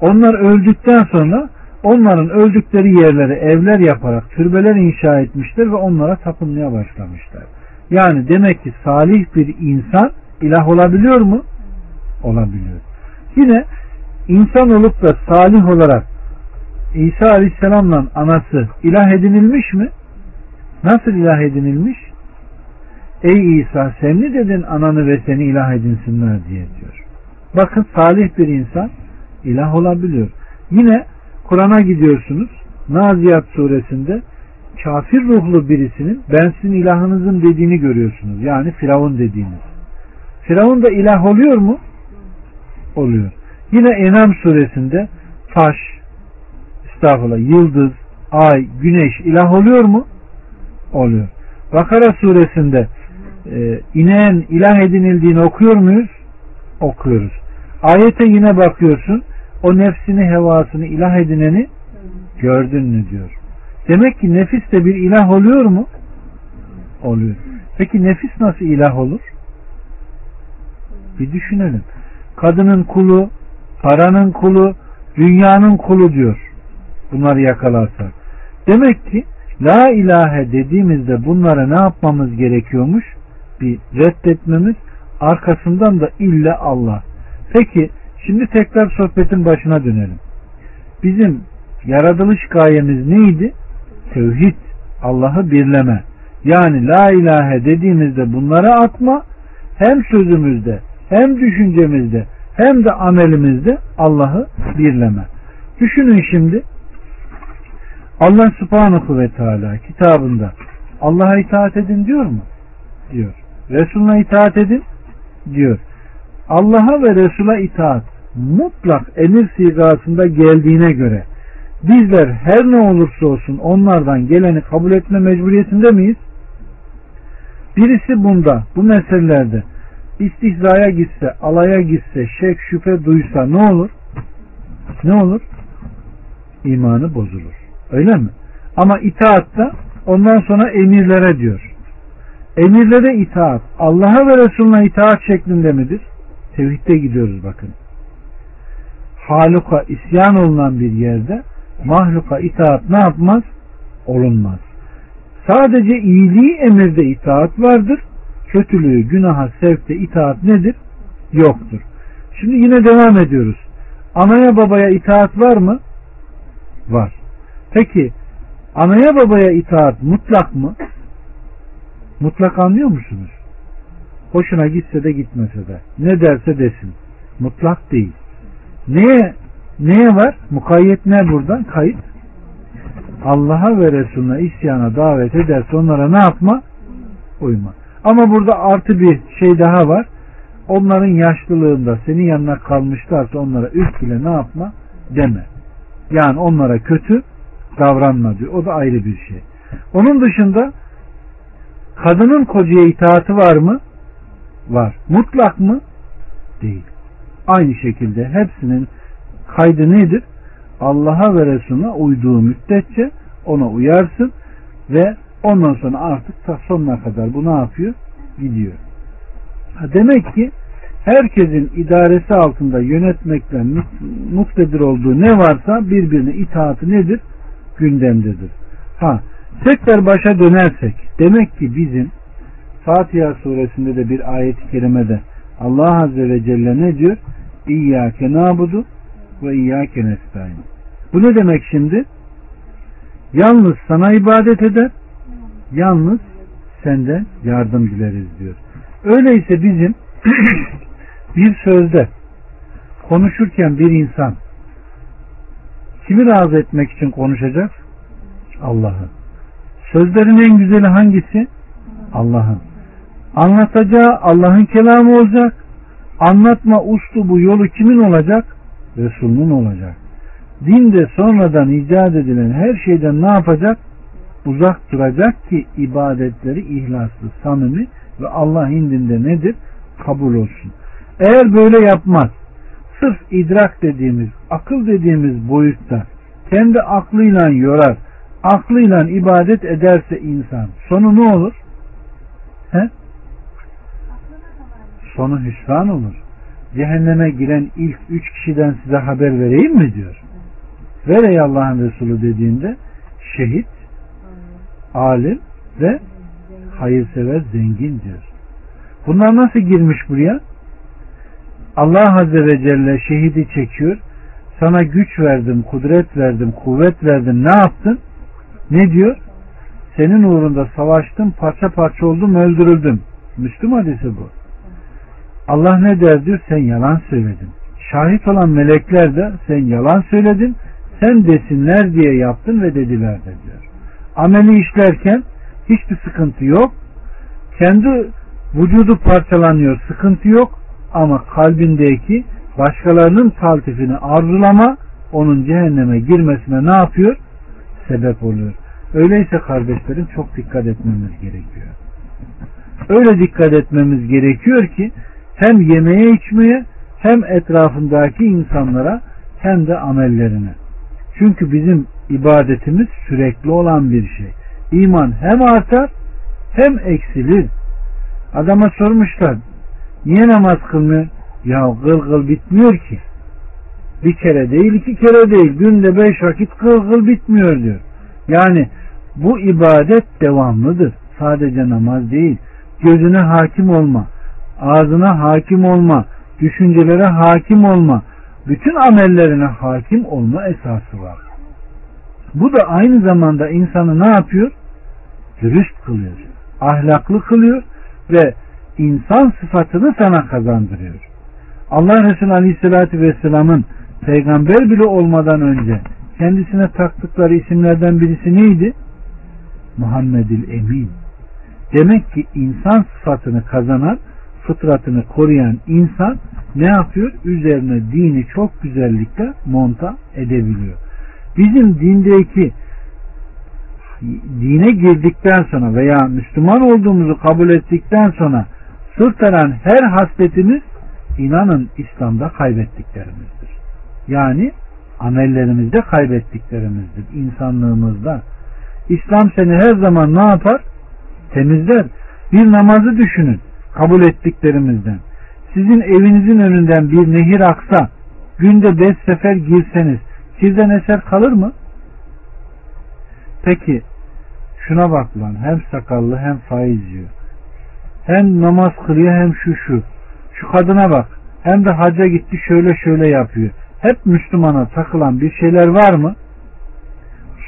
Onlar öldükten sonra onların öldükleri yerlere evler yaparak türbeler inşa etmişler ve onlara tapınmaya başlamışlar. Yani demek ki salih bir insan ilah olabiliyor mu? Olabiliyor. Yine insan olup da salih olarak İsa Aleyhisselam'la anası ilah edinilmiş mi? Nasıl ilah edinilmiş? Ey İsa sen mi dedin ananı ve seni ilah edinsinler diye diyor. Bakın salih bir insan ilah olabiliyor. Yine Kur'an'a gidiyorsunuz. Naziyat suresinde kafir ruhlu birisinin ben sizin ilahınızın dediğini görüyorsunuz. Yani Firavun dediğiniz. Firavun da ilah oluyor mu? Oluyor. Yine Enam suresinde taş, estağfurullah, yıldız, ay, güneş ilah oluyor mu? Oluyor. Bakara suresinde e, ilah edinildiğini okuyor muyuz? okuyoruz. Ayete yine bakıyorsun. O nefsini hevasını ilah edineni gördün mü diyor. Demek ki nefis de bir ilah oluyor mu? Oluyor. Peki nefis nasıl ilah olur? Bir düşünelim. Kadının kulu, paranın kulu, dünyanın kulu diyor. Bunları yakalarsak. Demek ki la ilahe dediğimizde bunlara ne yapmamız gerekiyormuş? Bir reddetmemiz, arkasından da illa Allah. Peki şimdi tekrar sohbetin başına dönelim. Bizim yaratılış gayemiz neydi? Tevhid, Allah'ı birleme. Yani la ilahe dediğimizde bunlara atma, hem sözümüzde, hem düşüncemizde, hem de amelimizde Allah'ı birleme. Düşünün şimdi Allah subhanahu ve teala kitabında Allah'a itaat edin diyor mu? Diyor. Resuluna itaat edin diyor. Allah'a ve Resul'a itaat mutlak emir sigasında geldiğine göre bizler her ne olursa olsun onlardan geleni kabul etme mecburiyetinde miyiz? Birisi bunda, bu meselelerde istihzaya gitse, alaya gitse, şek, şüphe duysa ne olur? Ne olur? İmanı bozulur. Öyle mi? Ama itaatta ondan sonra emirlere diyor. Emirlere itaat, Allah'a ve Resulüne itaat şeklinde midir? Tevhidde gidiyoruz bakın. Haluka isyan olunan bir yerde mahluka itaat ne yapmaz? Olunmaz. Sadece iyiliği emirde itaat vardır. Kötülüğü, günaha, sevkte itaat nedir? Yoktur. Şimdi yine devam ediyoruz. Anaya babaya itaat var mı? Var. Peki anaya babaya itaat mutlak mı? Mutlak anlıyor musunuz? Hoşuna gitse de gitmese de. Ne derse desin. Mutlak değil. Neye neye var? Mukayyet ne buradan? Kayıt. Allah'a ve Resulüne isyana davet ederse onlara ne yapma? Uyma. Ama burada artı bir şey daha var. Onların yaşlılığında senin yanına kalmışlarsa onlara üf bile ne yapma? Deme. Yani onlara kötü davranma diyor. O da ayrı bir şey. Onun dışında kadının kocaya itaati var mı? Var. Mutlak mı? Değil. Aynı şekilde hepsinin kaydı nedir? Allah'a ve Resulüne uyduğu müddetçe ona uyarsın ve ondan sonra artık ta sonuna kadar bu ne yapıyor? Gidiyor. Ha demek ki herkesin idaresi altında yönetmekten muktedir olduğu ne varsa birbirine itaati nedir? Gündemdedir. Ha tekrar başa dönersek demek ki bizim Fatiha suresinde de bir ayet-i kerimede Allah Azze ve Celle ne diyor? İyyâke nâbudu ve iyyâke nestaîn. Bu ne demek şimdi? Yalnız sana ibadet eder, yalnız senden yardım dileriz diyor. Öyleyse bizim bir sözde konuşurken bir insan kimi razı etmek için konuşacak? Allah'ı. Sözlerin en güzeli hangisi? Allah'ın. Anlatacağı Allah'ın kelamı olacak. Anlatma bu yolu kimin olacak? Resulünün olacak. Dinde sonradan icat edilen her şeyden ne yapacak? Uzak duracak ki ibadetleri ihlaslı, samimi ve Allah indinde nedir? Kabul olsun. Eğer böyle yapmaz, sırf idrak dediğimiz, akıl dediğimiz boyutta kendi aklıyla yorar, aklıyla ibadet ederse insan sonu ne olur? He? Sonu hüsran olur. Cehenneme giren ilk üç kişiden size haber vereyim mi diyor. Ver ey Allah'ın Resulü dediğinde şehit, alim ve hayırsever zengin diyor. Bunlar nasıl girmiş buraya? Allah Azze ve Celle şehidi çekiyor. Sana güç verdim, kudret verdim, kuvvet verdim. Ne yaptın? Ne diyor? Senin uğrunda savaştım, parça parça oldum, öldürüldüm. Müslüm hadisi bu. Allah ne der diyor? Sen yalan söyledin. Şahit olan melekler de sen yalan söyledin, sen desinler diye yaptın ve dediler de diyor. Ameli işlerken hiçbir sıkıntı yok. Kendi vücudu parçalanıyor, sıkıntı yok. Ama kalbindeki başkalarının taltifini arzulama onun cehenneme girmesine ne yapıyor? Sebep oluyor. Öyleyse kardeşlerim çok dikkat etmemiz gerekiyor. Öyle dikkat etmemiz gerekiyor ki hem yemeye içmeye Hem etrafındaki insanlara hem de amellerine. Çünkü bizim ibadetimiz sürekli olan bir şey. İman hem artar hem eksilir. Adama sormuşlar niye namaz kılmıyor? Ya kıl kıl bitmiyor ki. Bir kere değil iki kere değil günde beş vakit kıl kıl bitmiyor diyor. Yani bu ibadet devamlıdır. Sadece namaz değil. Gözüne hakim olma, ağzına hakim olma, düşüncelere hakim olma, bütün amellerine hakim olma esası var. Bu da aynı zamanda insanı ne yapıyor? Dürüst kılıyor, ahlaklı kılıyor ve insan sıfatını sana kazandırıyor. Allah Resulü Aleyhisselatü Vesselam'ın peygamber bile olmadan önce kendisine taktıkları isimlerden birisi neydi? Muhammedül Emin. Demek ki insan sıfatını kazanan, fıtratını koruyan insan ne yapıyor? Üzerine dini çok güzellikle monta edebiliyor. Bizim dindeki dine girdikten sonra veya Müslüman olduğumuzu kabul ettikten sonra sırtaran her hasletimiz inanın İslam'da kaybettiklerimizdir. Yani amellerimizde kaybettiklerimizdir. insanlığımızda. İslam seni her zaman ne yapar? Temizler. Bir namazı düşünün. Kabul ettiklerimizden. Sizin evinizin önünden bir nehir aksa, günde beş sefer girseniz, sizden eser kalır mı? Peki, şuna bak lan, hem sakallı hem faiz yiyor. Hem namaz kılıyor hem şu şu. Şu kadına bak, hem de hacca gitti şöyle şöyle yapıyor. Hep Müslümana takılan bir şeyler var mı?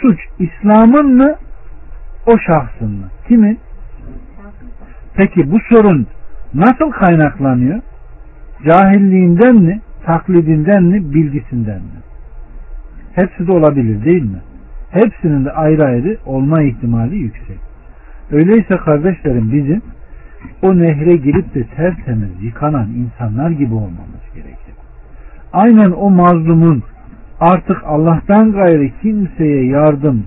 Suç İslam'ın mı? O şahsın mı? Kimin? Peki bu sorun nasıl kaynaklanıyor? Cahilliğinden mi, taklidinden mi, bilgisinden mi? Hepsi de olabilir değil mi? Hepsinin de ayrı ayrı olma ihtimali yüksek. Öyleyse kardeşlerim bizim o nehre girip de tertemiz yıkanan insanlar gibi olmamız. Aynen o mazlumun artık Allah'tan gayrı kimseye yardım,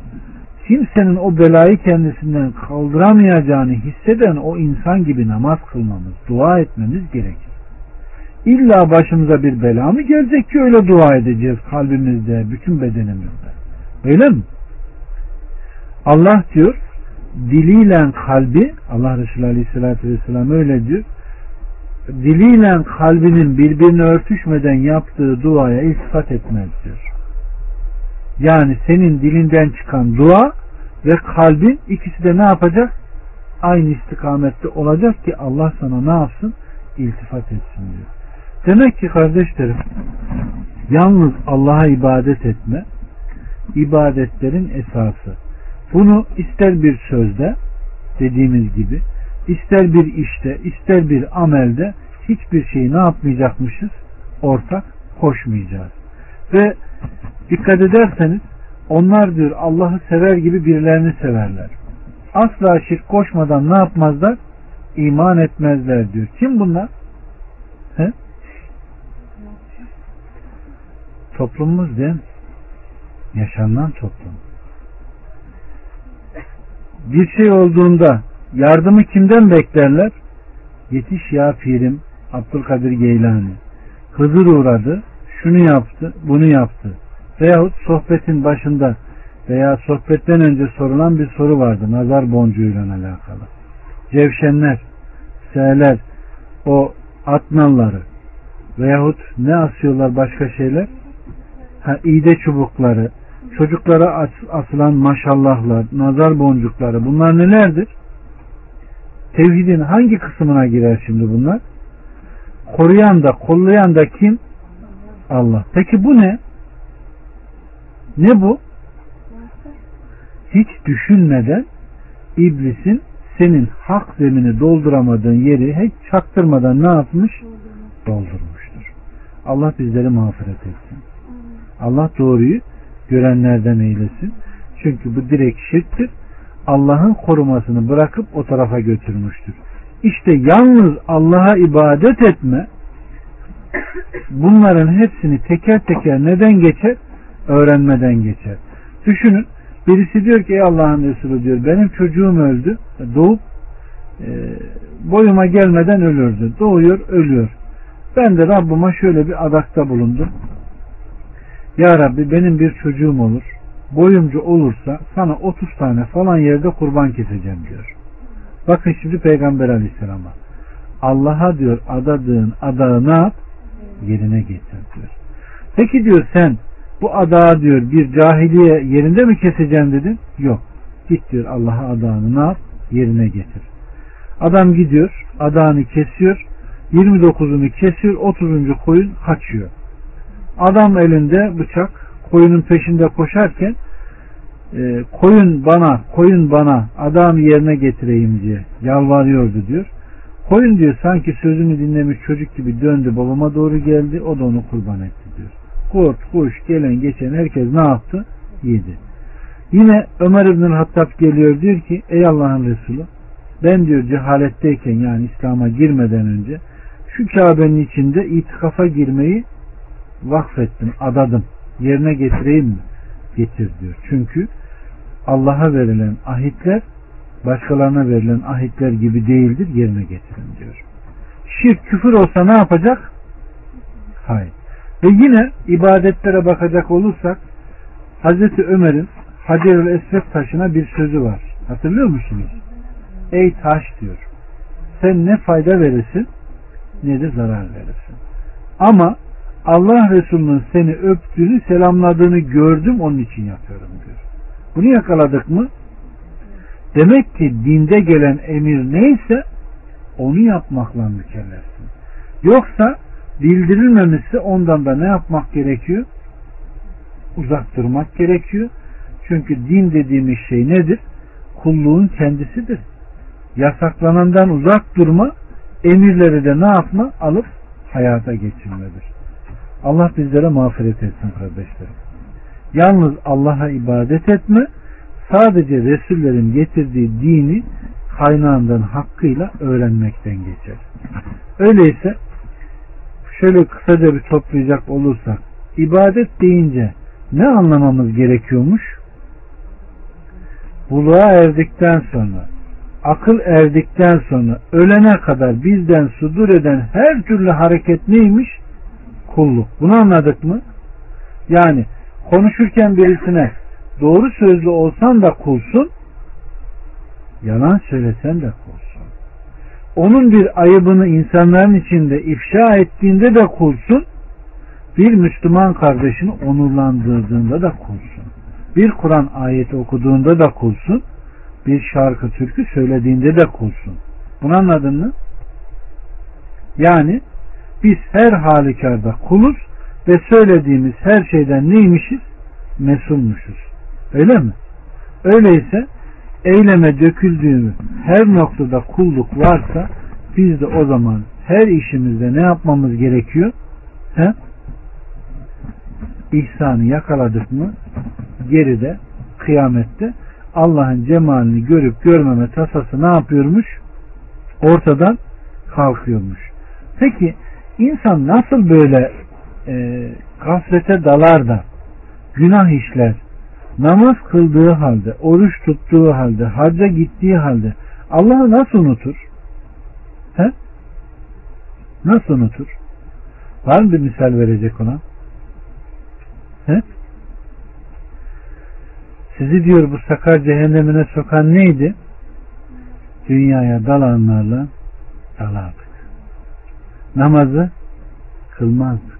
kimsenin o belayı kendisinden kaldıramayacağını hisseden o insan gibi namaz kılmamız, dua etmemiz gerekir. İlla başımıza bir bela mı gelecek ki öyle dua edeceğiz kalbimizde, bütün bedenimizde. Öyle mi? Allah diyor, diliyle kalbi, Allah Resulü Aleyhisselatü Vesselam öyle diyor, diliyle kalbinin birbirine örtüşmeden yaptığı duaya iltifat etmez diyor. Yani senin dilinden çıkan dua ve kalbin ikisi de ne yapacak? Aynı istikamette olacak ki Allah sana ne yapsın? İltifat etsin diyor. Demek ki kardeşlerim yalnız Allah'a ibadet etme ibadetlerin esası. Bunu ister bir sözde dediğimiz gibi ister bir işte ister bir amelde hiçbir şeyi ne yapmayacakmışız? Ortak koşmayacağız. Ve dikkat ederseniz onlar diyor Allah'ı sever gibi birilerini severler. Asla şirk koşmadan ne yapmazlar? İman etmezler diyor. Kim bunlar? He? Toplumumuz değil mi? Yaşanılan toplum. Bir şey olduğunda yardımı kimden beklerler? Yetiş ya pirim Abdülkadir Geylani. Hızır uğradı, şunu yaptı, bunu yaptı. Veyahut sohbetin başında veya sohbetten önce sorulan bir soru vardı nazar boncuğuyla alakalı. Cevşenler, seler, o atnalları veyahut ne asıyorlar başka şeyler? Ha, iğde çubukları, çocuklara asılan maşallahlar, nazar boncukları bunlar nelerdir? Tevhidin hangi kısmına girer şimdi bunlar? Koruyan da kollayan da kim? Allah. Peki bu ne? Ne bu? Hiç düşünmeden iblisin senin hak zemini dolduramadığın yeri hiç çaktırmadan ne yapmış? Doldurmuştur. Allah bizleri mağfiret etsin. Allah doğruyu görenlerden eylesin. Çünkü bu direkt şirktir. Allah'ın korumasını bırakıp o tarafa götürmüştür. İşte yalnız Allah'a ibadet etme bunların hepsini teker teker neden geçer? Öğrenmeden geçer. Düşünün birisi diyor ki ey Allah'ın Resulü diyor benim çocuğum öldü. Doğup e, boyuma gelmeden ölürdü. Doğuyor ölüyor. Ben de Rabbime şöyle bir adakta bulundum. Ya Rabbi benim bir çocuğum olur. Boyumcu olursa sana 30 tane falan yerde kurban keseceğim diyor. Bakın şimdi Peygamber Aleyhisselam'a. Allah'a diyor adadığın adağı ne yap? Yerine getir diyor. Peki diyor sen bu adağı diyor bir cahiliye yerinde mi keseceğim dedin? Yok. Git diyor Allah'a adağını ne yap? Yerine getir. Adam gidiyor adağını kesiyor 29'unu kesiyor 30. koyun kaçıyor. Adam elinde bıçak koyunun peşinde koşarken e, koyun bana koyun bana adamı yerine getireyim diye yalvarıyordu diyor. Koyun diyor sanki sözümü dinlemiş çocuk gibi döndü babama doğru geldi o da onu kurban etti diyor. Kurt, kuş, gelen geçen herkes ne yaptı? Yedi. Yine Ömer İbn Hattab geliyor diyor ki ey Allah'ın Resulü ben diyor cehaletteyken yani İslam'a girmeden önce şu Kabe'nin içinde itikafa girmeyi vakfettim, adadım. Yerine getireyim mi? Getir diyor. Çünkü Allah'a verilen ahitler başkalarına verilen ahitler gibi değildir. Yerine getirin diyor. Şirk küfür olsa ne yapacak? Hayır. Ve yine ibadetlere bakacak olursak Hazreti Ömer'in Hacer-ül Esved taşına bir sözü var. Hatırlıyor musunuz? Ey taş diyor. Sen ne fayda verirsin ne de zarar verirsin. Ama Allah Resulü'nün seni öptüğünü, selamladığını gördüm onun için yapıyorum diyor. Bunu yakaladık mı? Demek ki dinde gelen emir neyse onu yapmakla mükellefsin. Yoksa bildirilmemişse ondan da ne yapmak gerekiyor? Uzak durmak gerekiyor. Çünkü din dediğimiz şey nedir? Kulluğun kendisidir. Yasaklanandan uzak durma, emirleri de ne yapma? Alıp hayata geçirmedir. Allah bizlere mağfiret etsin kardeşlerim. Yalnız Allah'a ibadet etme, sadece Resullerin getirdiği dini kaynağından hakkıyla öğrenmekten geçer. Öyleyse şöyle kısaca bir toplayacak olursak ibadet deyince ne anlamamız gerekiyormuş? Buluğa erdikten sonra akıl erdikten sonra ölene kadar bizden sudur eden her türlü hareket neymiş? Kulluk. Bunu anladık mı? Yani konuşurken birisine doğru sözlü olsan da kulsun, yalan söylesen de kulsun. Onun bir ayıbını insanların içinde ifşa ettiğinde de kulsun, bir Müslüman kardeşini onurlandırdığında da kulsun. Bir Kur'an ayeti okuduğunda da kulsun, bir şarkı türkü söylediğinde de kulsun. Bunu anladın mı? Yani biz her halükarda kuluz ve söylediğimiz her şeyden neymişiz? Mesulmuşuz. Öyle mi? Öyleyse eyleme döküldüğümüz her noktada kulluk varsa biz de o zaman her işimizde ne yapmamız gerekiyor? He? İhsanı yakaladık mı geride kıyamette Allah'ın cemalini görüp görmeme tasası ne yapıyormuş? Ortadan kalkıyormuş. Peki insan nasıl böyle e, gaflete dalar da günah işler, namaz kıldığı halde, oruç tuttuğu halde, hacca gittiği halde Allah'ı nasıl unutur? He? Nasıl unutur? Var mı bir misal verecek ona? He? Sizi diyor bu sakar cehennemine sokan neydi? Dünyaya dalanlarla dalardık. Namazı kılmazdık.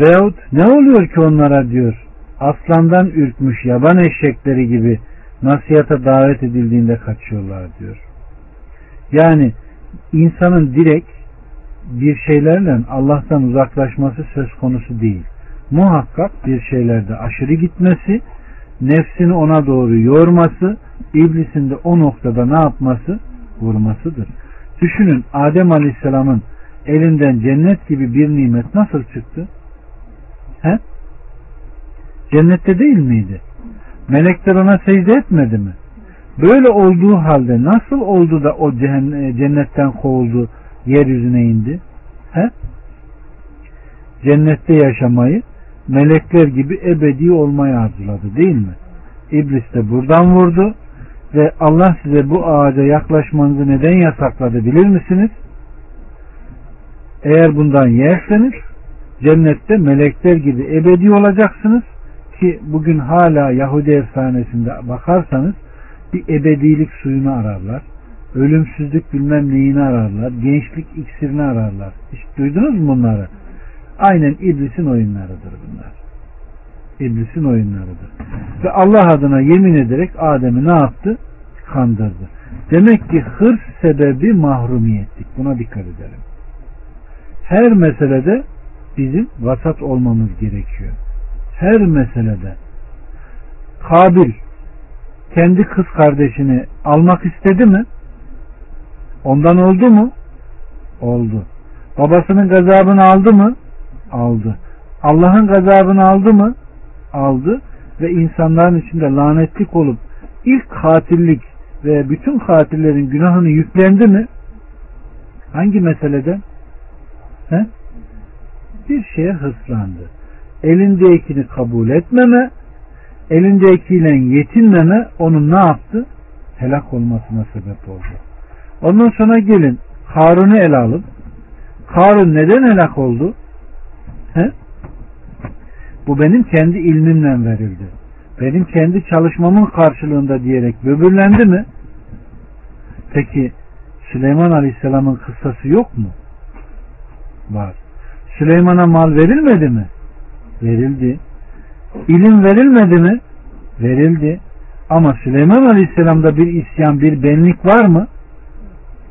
Veyahut ne oluyor ki onlara diyor aslandan ürkmüş yaban eşekleri gibi nasihata davet edildiğinde kaçıyorlar diyor. Yani insanın direkt bir şeylerle Allah'tan uzaklaşması söz konusu değil muhakkak bir şeylerde aşırı gitmesi, nefsini ona doğru yorması, iblisin de o noktada ne yapması? Vurmasıdır. Düşünün Adem Aleyhisselam'ın elinden cennet gibi bir nimet nasıl çıktı? He? Cennette değil miydi? Melekler ona secde etmedi mi? Böyle olduğu halde nasıl oldu da o cennetten kovuldu, yeryüzüne indi? He? Cennette yaşamayı melekler gibi ebedi olmayı arzuladı değil mi? İblis de buradan vurdu ve Allah size bu ağaca yaklaşmanızı neden yasakladı bilir misiniz? Eğer bundan yerseniz cennette melekler gibi ebedi olacaksınız ki bugün hala Yahudi efsanesinde bakarsanız bir ebedilik suyunu ararlar. Ölümsüzlük bilmem neyini ararlar. Gençlik iksirini ararlar. Hiç duydunuz mu bunları? Aynen iblisin oyunlarıdır bunlar. İblisin oyunlarıdır. Ve Allah adına yemin ederek Adem'i ne yaptı? Kandırdı. Demek ki hırs sebebi mahrumiyettik. Buna dikkat edelim. Her meselede bizim vasat olmamız gerekiyor. Her meselede. Kabil kendi kız kardeşini almak istedi mi? Ondan oldu mu? Oldu. Babasının gazabını aldı mı? Aldı. Allah'ın gazabını aldı mı? Aldı. Ve insanların içinde lanetlik olup ilk katillik ve bütün katillerin günahını yüklendi mi? Hangi meselede? He? Bir şeye hırslandı. Elindekini kabul etmeme, elindekiyle yetinmeme onun ne yaptı? Helak olmasına sebep oldu. Ondan sonra gelin Harun'u ele alıp Harun neden helak oldu? He? Bu benim kendi ilmimle verildi. Benim kendi çalışmamın karşılığında diyerek böbürlendi mi? Peki Süleyman Aleyhisselam'ın kıssası yok mu? Var. Süleyman'a mal verilmedi mi? Verildi. İlim verilmedi mi? Verildi. Ama Süleyman Aleyhisselam'da bir isyan, bir benlik var mı?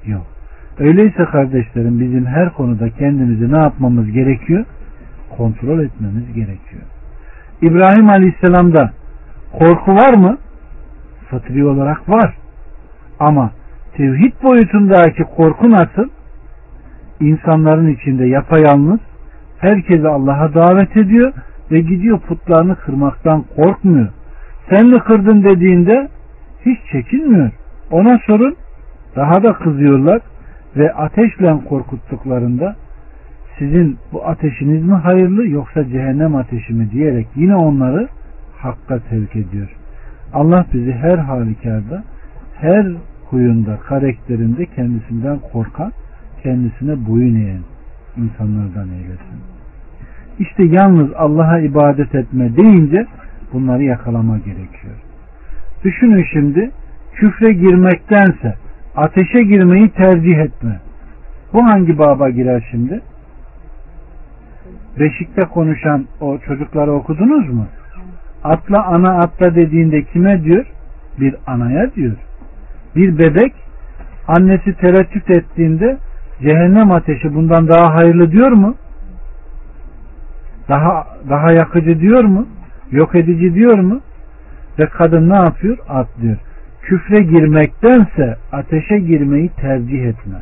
Yok. Öyleyse kardeşlerim bizim her konuda kendimizi ne yapmamız gerekiyor? Kontrol etmemiz gerekiyor. İbrahim Aleyhisselam'da korku var mı? Fıtri olarak var. Ama tevhid boyutundaki korku nasıl? İnsanların içinde yapayalnız herkese Allah'a davet ediyor ve gidiyor putlarını kırmaktan korkmuyor. Sen mi kırdın dediğinde hiç çekinmiyor. Ona sorun daha da kızıyorlar ve ateşle korkuttuklarında sizin bu ateşiniz mi hayırlı yoksa cehennem ateşi mi diyerek yine onları hakka sevk ediyor. Allah bizi her halükarda her huyunda, karakterinde kendisinden korkan, kendisine boyun eğen insanlardan eylesin. İşte yalnız Allah'a ibadet etme deyince bunları yakalama gerekiyor. Düşünün şimdi küfre girmektense ateşe girmeyi tercih etme. Bu hangi baba girer şimdi? Beşikte konuşan o çocukları okudunuz mu? Atla ana atla dediğinde kime diyor? Bir anaya diyor. Bir bebek annesi tereddüt ettiğinde cehennem ateşi bundan daha hayırlı diyor mu? Daha daha yakıcı diyor mu? Yok edici diyor mu? Ve kadın ne yapıyor? Atlıyor. Küfre girmektense ateşe girmeyi tercih etme.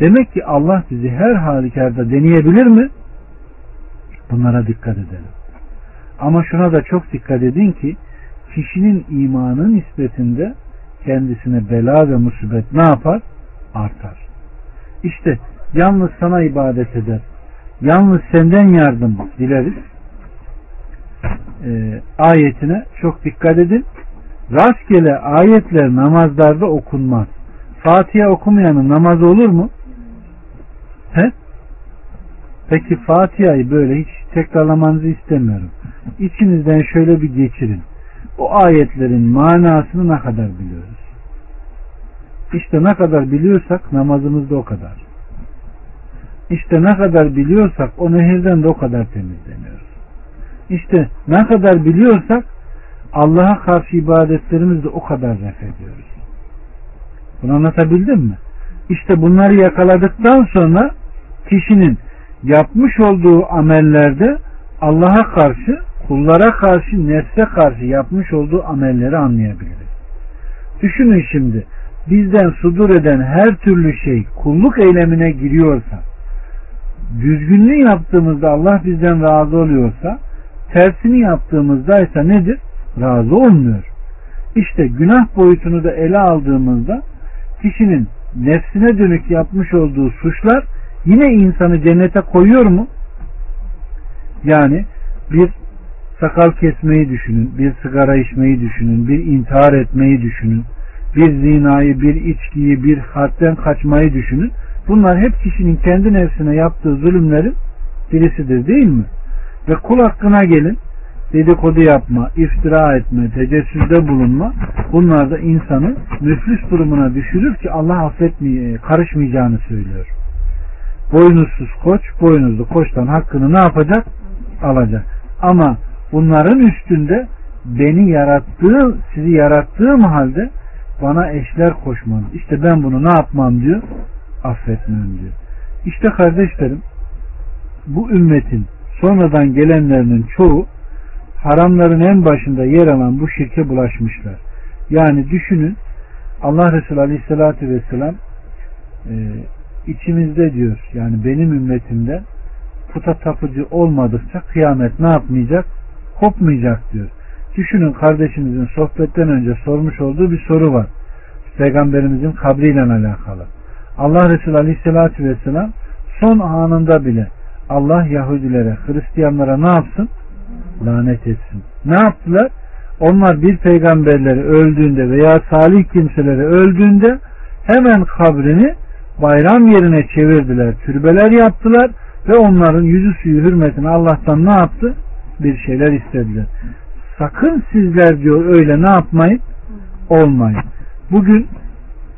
Demek ki Allah bizi her halükarda deneyebilir mi? Bunlara dikkat edelim. Ama şuna da çok dikkat edin ki kişinin imanı nispetinde kendisine bela ve musibet ne yapar? Artar. İşte yalnız sana ibadet eder. Yalnız senden yardım dileriz. E, ayetine çok dikkat edin. Rastgele ayetler namazlarda okunmaz. Fatiha okumayanın namazı olur mu? He? Peki Fatiha'yı böyle hiç tekrarlamanızı istemiyorum. İçinizden şöyle bir geçirin. O ayetlerin manasını ne kadar biliyoruz? İşte ne kadar biliyorsak namazımızda o kadar. İşte ne kadar biliyorsak o nehirden de o kadar temizleniyoruz. İşte ne kadar biliyorsak Allah'a karşı ibadetlerimizde o kadar ref ediyoruz. Bunu anlatabildim mi? İşte bunları yakaladıktan sonra kişinin yapmış olduğu amellerde Allah'a karşı, kullara karşı, nefse karşı yapmış olduğu amelleri anlayabiliriz. Düşünün şimdi bizden sudur eden her türlü şey kulluk eylemine giriyorsa, düzgünlüğü yaptığımızda Allah bizden razı oluyorsa, tersini yaptığımızda ise nedir? Razı olmuyor. İşte günah boyutunu da ele aldığımızda kişinin nefsine dönük yapmış olduğu suçlar yine insanı cennete koyuyor mu? Yani bir sakal kesmeyi düşünün, bir sigara içmeyi düşünün, bir intihar etmeyi düşünün, bir zinayı, bir içkiyi, bir hadden kaçmayı düşünün. Bunlar hep kişinin kendi nefsine yaptığı zulümlerin birisidir değil mi? Ve kul hakkına gelin dedikodu yapma, iftira etme, tecessüzde bulunma bunlar da insanı müflis durumuna düşürür ki Allah affetmeye, karışmayacağını söylüyor. Boynuzsuz koç, boynuzlu koçtan hakkını ne yapacak? Alacak. Ama bunların üstünde beni yarattığı, sizi yarattığım halde bana eşler koşmanız. İşte ben bunu ne yapmam diyor? Affetmem diyor. İşte kardeşlerim bu ümmetin sonradan gelenlerinin çoğu haramların en başında yer alan bu şirke bulaşmışlar. Yani düşünün Allah Resulü Aleyhisselatü Vesselam e, içimizde diyor yani benim ümmetimde puta tapıcı olmadıkça kıyamet ne yapmayacak? Kopmayacak diyor. Düşünün kardeşimizin sohbetten önce sormuş olduğu bir soru var. Peygamberimizin kabriyle alakalı. Allah Resulü Aleyhisselatü Vesselam son anında bile Allah Yahudilere, Hristiyanlara ne yapsın? Lanet etsin. Ne yaptılar? Onlar bir peygamberleri öldüğünde veya salih kimseleri öldüğünde hemen kabrini bayram yerine çevirdiler. Türbeler yaptılar ve onların yüzü suyu hürmetine Allah'tan ne yaptı? Bir şeyler istediler. Sakın sizler diyor öyle ne yapmayın? Olmayın. Bugün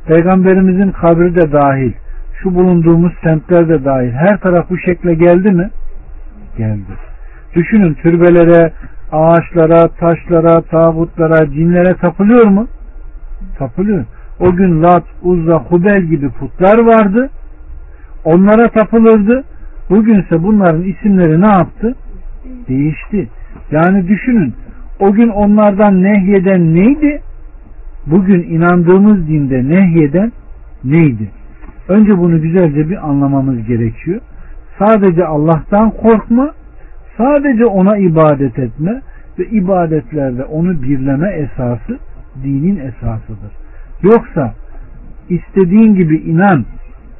Peygamberimizin kabri de dahil, şu bulunduğumuz semtler de dahil her taraf bu şekle geldi mi? Geldi. Düşünün türbelere, ağaçlara, taşlara, tağutlara, cinlere tapılıyor mu? Tapılıyor. O gün Lat, Uzza, Hubel gibi putlar vardı. Onlara tapılırdı. Bugünse bunların isimleri ne yaptı? Değişti. Yani düşünün o gün onlardan nehyeden neydi? Bugün inandığımız dinde nehyeden neydi? Önce bunu güzelce bir anlamamız gerekiyor. Sadece Allah'tan korkma, sadece ona ibadet etme ve ibadetlerde onu birleme esası dinin esasıdır. Yoksa istediğin gibi inan,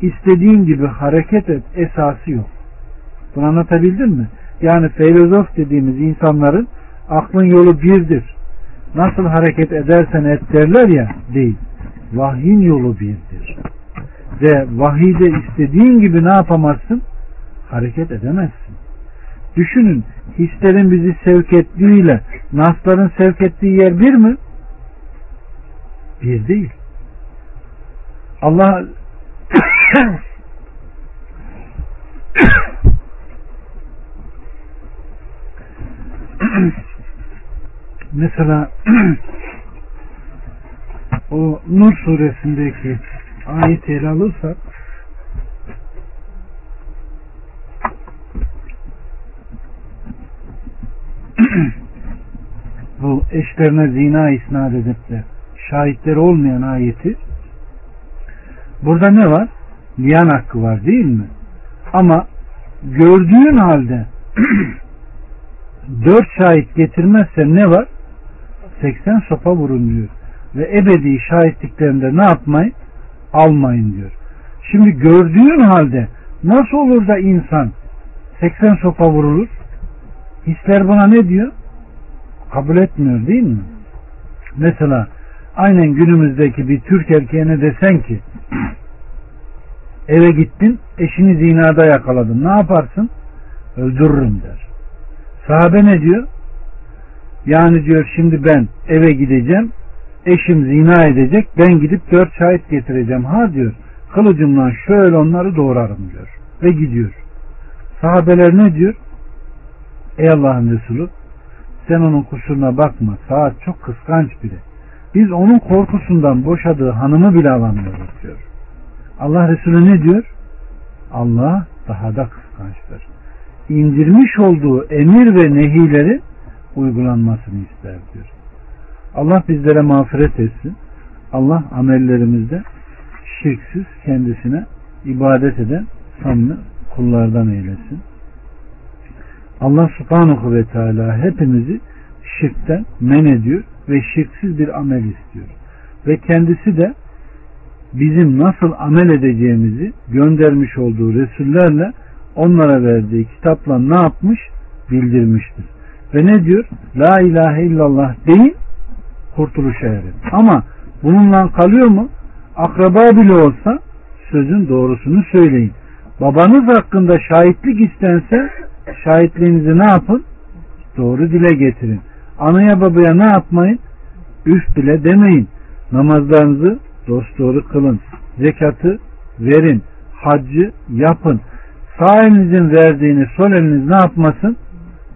istediğin gibi hareket et esası yok. Bunu anlatabildim mi? Yani filozof dediğimiz insanların aklın yolu birdir. Nasıl hareket edersen et derler ya değil. Vahyin yolu birdir. Ve vahide istediğin gibi ne yapamazsın? Hareket edemezsin. Düşünün hislerin bizi sevk ettiğiyle nasların sevk ettiği yer bir mi? Bir değil. Allah mesela o Nur suresindeki ayet ele alırsak bu eşlerine zina isnat edip de şahitleri olmayan ayeti burada ne var? Liyan hakkı var değil mi? Ama gördüğün halde dört şahit getirmezse ne var? 80 sopa vurun diyor. Ve ebedi şahitliklerinde ne yapmayın? Almayın diyor. Şimdi gördüğün halde nasıl olur da insan 80 sopa vurulur? Hisler buna ne diyor? Kabul etmiyor değil mi? Mesela aynen günümüzdeki bir Türk erkeğine desen ki eve gittin eşini zinada yakaladın ne yaparsın? Öldürürüm der. Sahabe ne diyor? Yani diyor şimdi ben eve gideceğim eşim zina edecek ben gidip dört şahit getireceğim ha diyor kılıcımla şöyle onları doğrarım diyor ve gidiyor. Sahabeler ne diyor? Ey Allah'ın Resulü sen onun kusuruna bakma saat çok kıskanç biri. Biz onun korkusundan boşadığı hanımı bile alamıyoruz diyor. Allah Resulü ne diyor? Allah daha da kıskançtır. İndirmiş olduğu emir ve nehileri uygulanmasını ister diyor. Allah bizlere mağfiret etsin. Allah amellerimizde şirksiz kendisine ibadet eden samimi kullardan eylesin. Allah subhanahu ve teala hepimizi şirkten men ediyor ve şirksiz bir amel istiyor. Ve kendisi de bizim nasıl amel edeceğimizi göndermiş olduğu Resullerle onlara verdiği kitapla ne yapmış? Bildirmiştir. Ve ne diyor? La ilahe illallah deyin kurtuluşa erin. Ama bununla kalıyor mu? Akraba bile olsa sözün doğrusunu söyleyin. Babanız hakkında şahitlik istense şahitliğinizi ne yapın? Doğru dile getirin. Anaya babaya ne yapmayın? Üf bile demeyin. Namazlarınızı dosdoğru kılın. Zekatı verin. Haccı yapın. Sağ elinizin verdiğini sol eliniz ne yapmasın?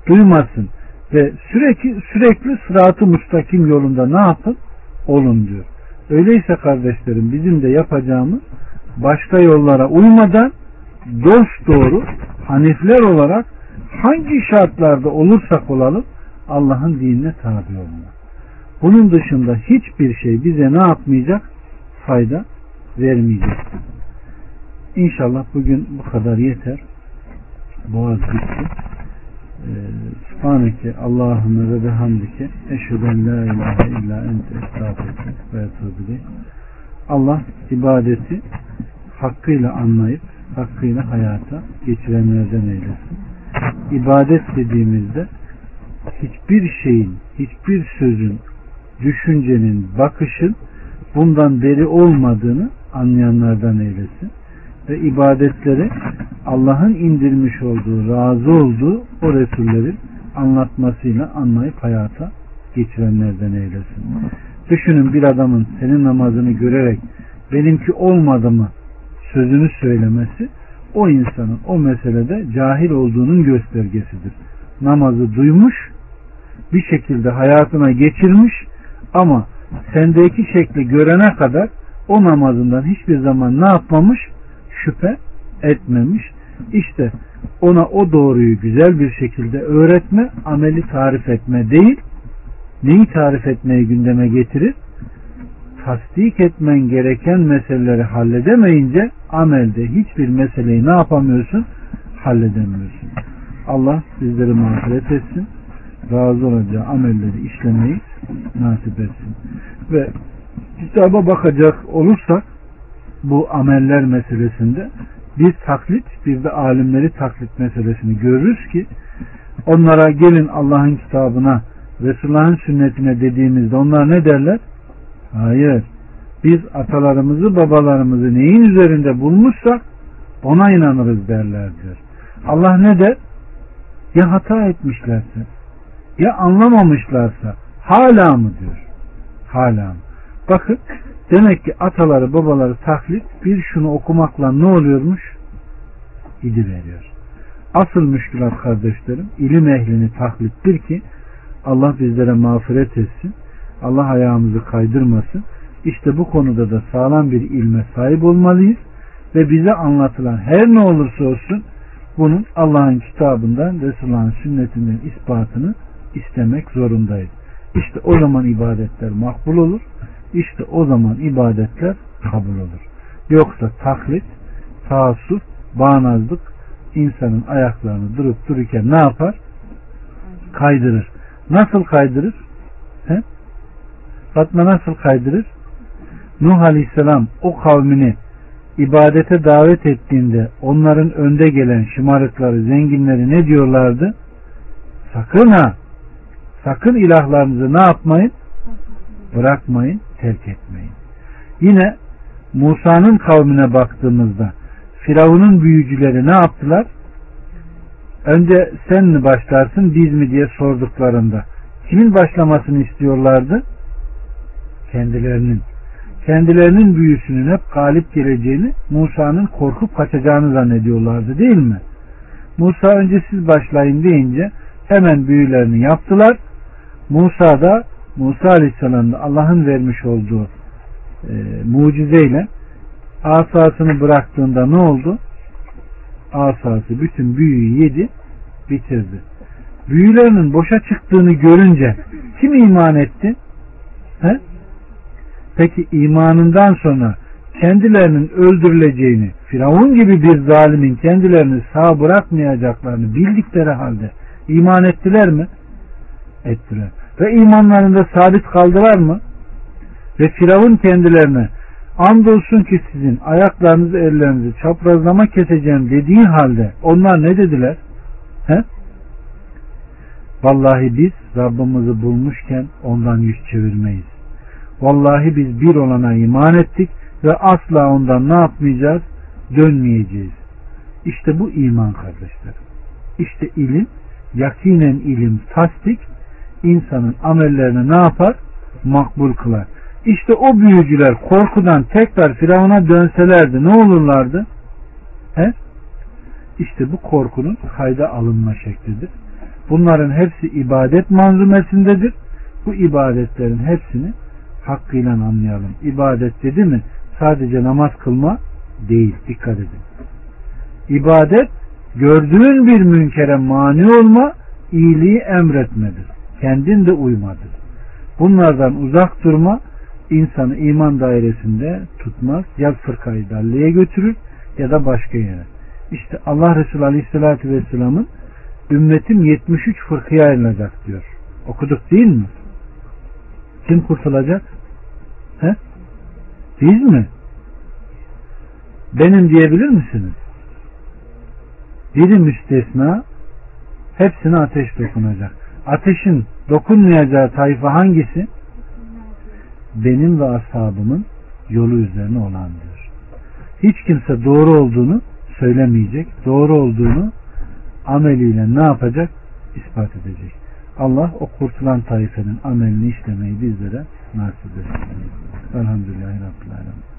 Duymasın. Ve sürekli sürekli sıratı mustakim yolunda ne yapın? Olun diyor. Öyleyse kardeşlerim bizim de yapacağımız başka yollara uymadan dost doğru hanifler olarak hangi şartlarda olursak olalım Allah'ın dinine tabi olmak. Bunun dışında hiçbir şey bize ne yapmayacak? Fayda vermeyecek. İnşallah bugün bu kadar yeter. Boğaz bitti. Ee, Subhaneke Allahümme ve bihamdike eşheden la ilahe illa ente estağfurullah ve etubile. Allah ibadeti hakkıyla anlayıp hakkıyla hayata geçirenlerden eylesin. İbadet dediğimizde hiçbir şeyin, hiçbir sözün, düşüncenin, bakışın bundan beri olmadığını anlayanlardan eylesin. Ve ibadetleri Allah'ın indirmiş olduğu, razı olduğu o Resullerin anlatmasıyla anlayıp hayata geçirenlerden eylesin. Düşünün bir adamın senin namazını görerek benimki olmadı mı sözünü söylemesi o insanın o meselede cahil olduğunun göstergesidir. Namazı duymuş, bir şekilde hayatına geçirmiş ama sendeki şekli görene kadar o namazından hiçbir zaman ne yapmamış? Şüphe etmemiş. İşte ona o doğruyu güzel bir şekilde öğretme, ameli tarif etme değil, neyi tarif etmeyi gündeme getirir? Tasdik etmen gereken meseleleri halledemeyince amelde hiçbir meseleyi ne yapamıyorsun? Halledemiyorsun. Allah bizleri mağfiret etsin. Razı olacağı amelleri işlemeyi nasip etsin. Ve kitaba bakacak olursak bu ameller meselesinde bir taklit bir de alimleri taklit meselesini görürüz ki onlara gelin Allah'ın kitabına Resulullah'ın sünnetine dediğimizde onlar ne derler? Hayır. Biz atalarımızı babalarımızı neyin üzerinde bulmuşsak ona inanırız derler diyor. Allah ne der? Ya hata etmişlerse ya anlamamışlarsa hala mı diyor. Hala mı? Bakın demek ki ataları babaları taklit bir şunu okumakla ne oluyormuş? İdi veriyor. Asıl müşkülat kardeşlerim ilim ehlini taklittir ki Allah bizlere mağfiret etsin. Allah ayağımızı kaydırmasın. İşte bu konuda da sağlam bir ilme sahip olmalıyız ve bize anlatılan her ne olursa olsun bunun Allah'ın kitabından, Resulullah'ın sünnetinden ispatını istemek zorundayız. İşte o zaman ibadetler makbul olur. İşte o zaman ibadetler kabul olur. Yoksa taklit, taassuf, bağnazlık insanın ayaklarını durup dururken ne yapar? Kaydırır. Nasıl kaydırır? He? Fatma nasıl kaydırır? Nuh Aleyhisselam o kavmini ibadete davet ettiğinde onların önde gelen şımarıkları, zenginleri ne diyorlardı? Sakın ha! Sakın ilahlarınızı ne yapmayın? Bırakmayın, terk etmeyin. Yine Musa'nın kavmine baktığımızda Firavun'un büyücüleri ne yaptılar? Önce sen mi başlarsın biz mi diye sorduklarında kimin başlamasını istiyorlardı? Kendilerinin. Kendilerinin büyüsünün hep galip geleceğini Musa'nın korkup kaçacağını zannediyorlardı değil mi? Musa önce siz başlayın deyince hemen büyülerini yaptılar. Musa da Musa Aleyhisselam'da Allah'ın vermiş olduğu e, mucizeyle asasını bıraktığında ne oldu? Asası bütün büyüyü yedi, bitirdi. Büyülerinin boşa çıktığını görünce kim iman etti? He? Peki imanından sonra kendilerinin öldürüleceğini, Firavun gibi bir zalimin kendilerini sağ bırakmayacaklarını bildikleri halde iman ettiler mi? Ettiler. Ve imanlarında sabit kaldılar mı? Ve Firavun kendilerine andolsun ki sizin ayaklarınızı ellerinizi çaprazlama keseceğim dediği halde onlar ne dediler? He? Vallahi biz Rabbimizi bulmuşken ondan yüz çevirmeyiz. Vallahi biz bir olana iman ettik ve asla ondan ne yapmayacağız? Dönmeyeceğiz. İşte bu iman kardeşlerim. İşte ilim, yakinen ilim, tasdik, insanın amellerini ne yapar? Makbul kılar. İşte o büyücüler korkudan tekrar Firavun'a dönselerdi ne olurlardı? He? İşte bu korkunun kayda alınma şeklidir. Bunların hepsi ibadet manzumesindedir. Bu ibadetlerin hepsini hakkıyla anlayalım. İbadet dedi mi sadece namaz kılma değil. Dikkat edin. İbadet gördüğün bir münkere mani olma, iyiliği emretmedir. Kendin de uymadır. Bunlardan uzak durma insanı iman dairesinde tutmaz. Ya fırkayı dalliye götürür ya da başka yere. İşte Allah Resulü Aleyhisselatü Vesselam'ın ümmetim 73 fırkıya ayrılacak diyor. Okuduk değil mi? Kim kurtulacak? He? Biz mi? Benim diyebilir misiniz? Biri müstesna hepsine ateş dokunacak. Ateşin dokunmayacağı tayfa hangisi? Benim ve ashabımın yolu üzerine olan diyor. Hiç kimse doğru olduğunu söylemeyecek. Doğru olduğunu ameliyle ne yapacak? İspat edecek. Allah o kurtulan taifenin amelini işlemeyi bizlere nasip etsin. Elhamdülillahi Rabbil Alemin.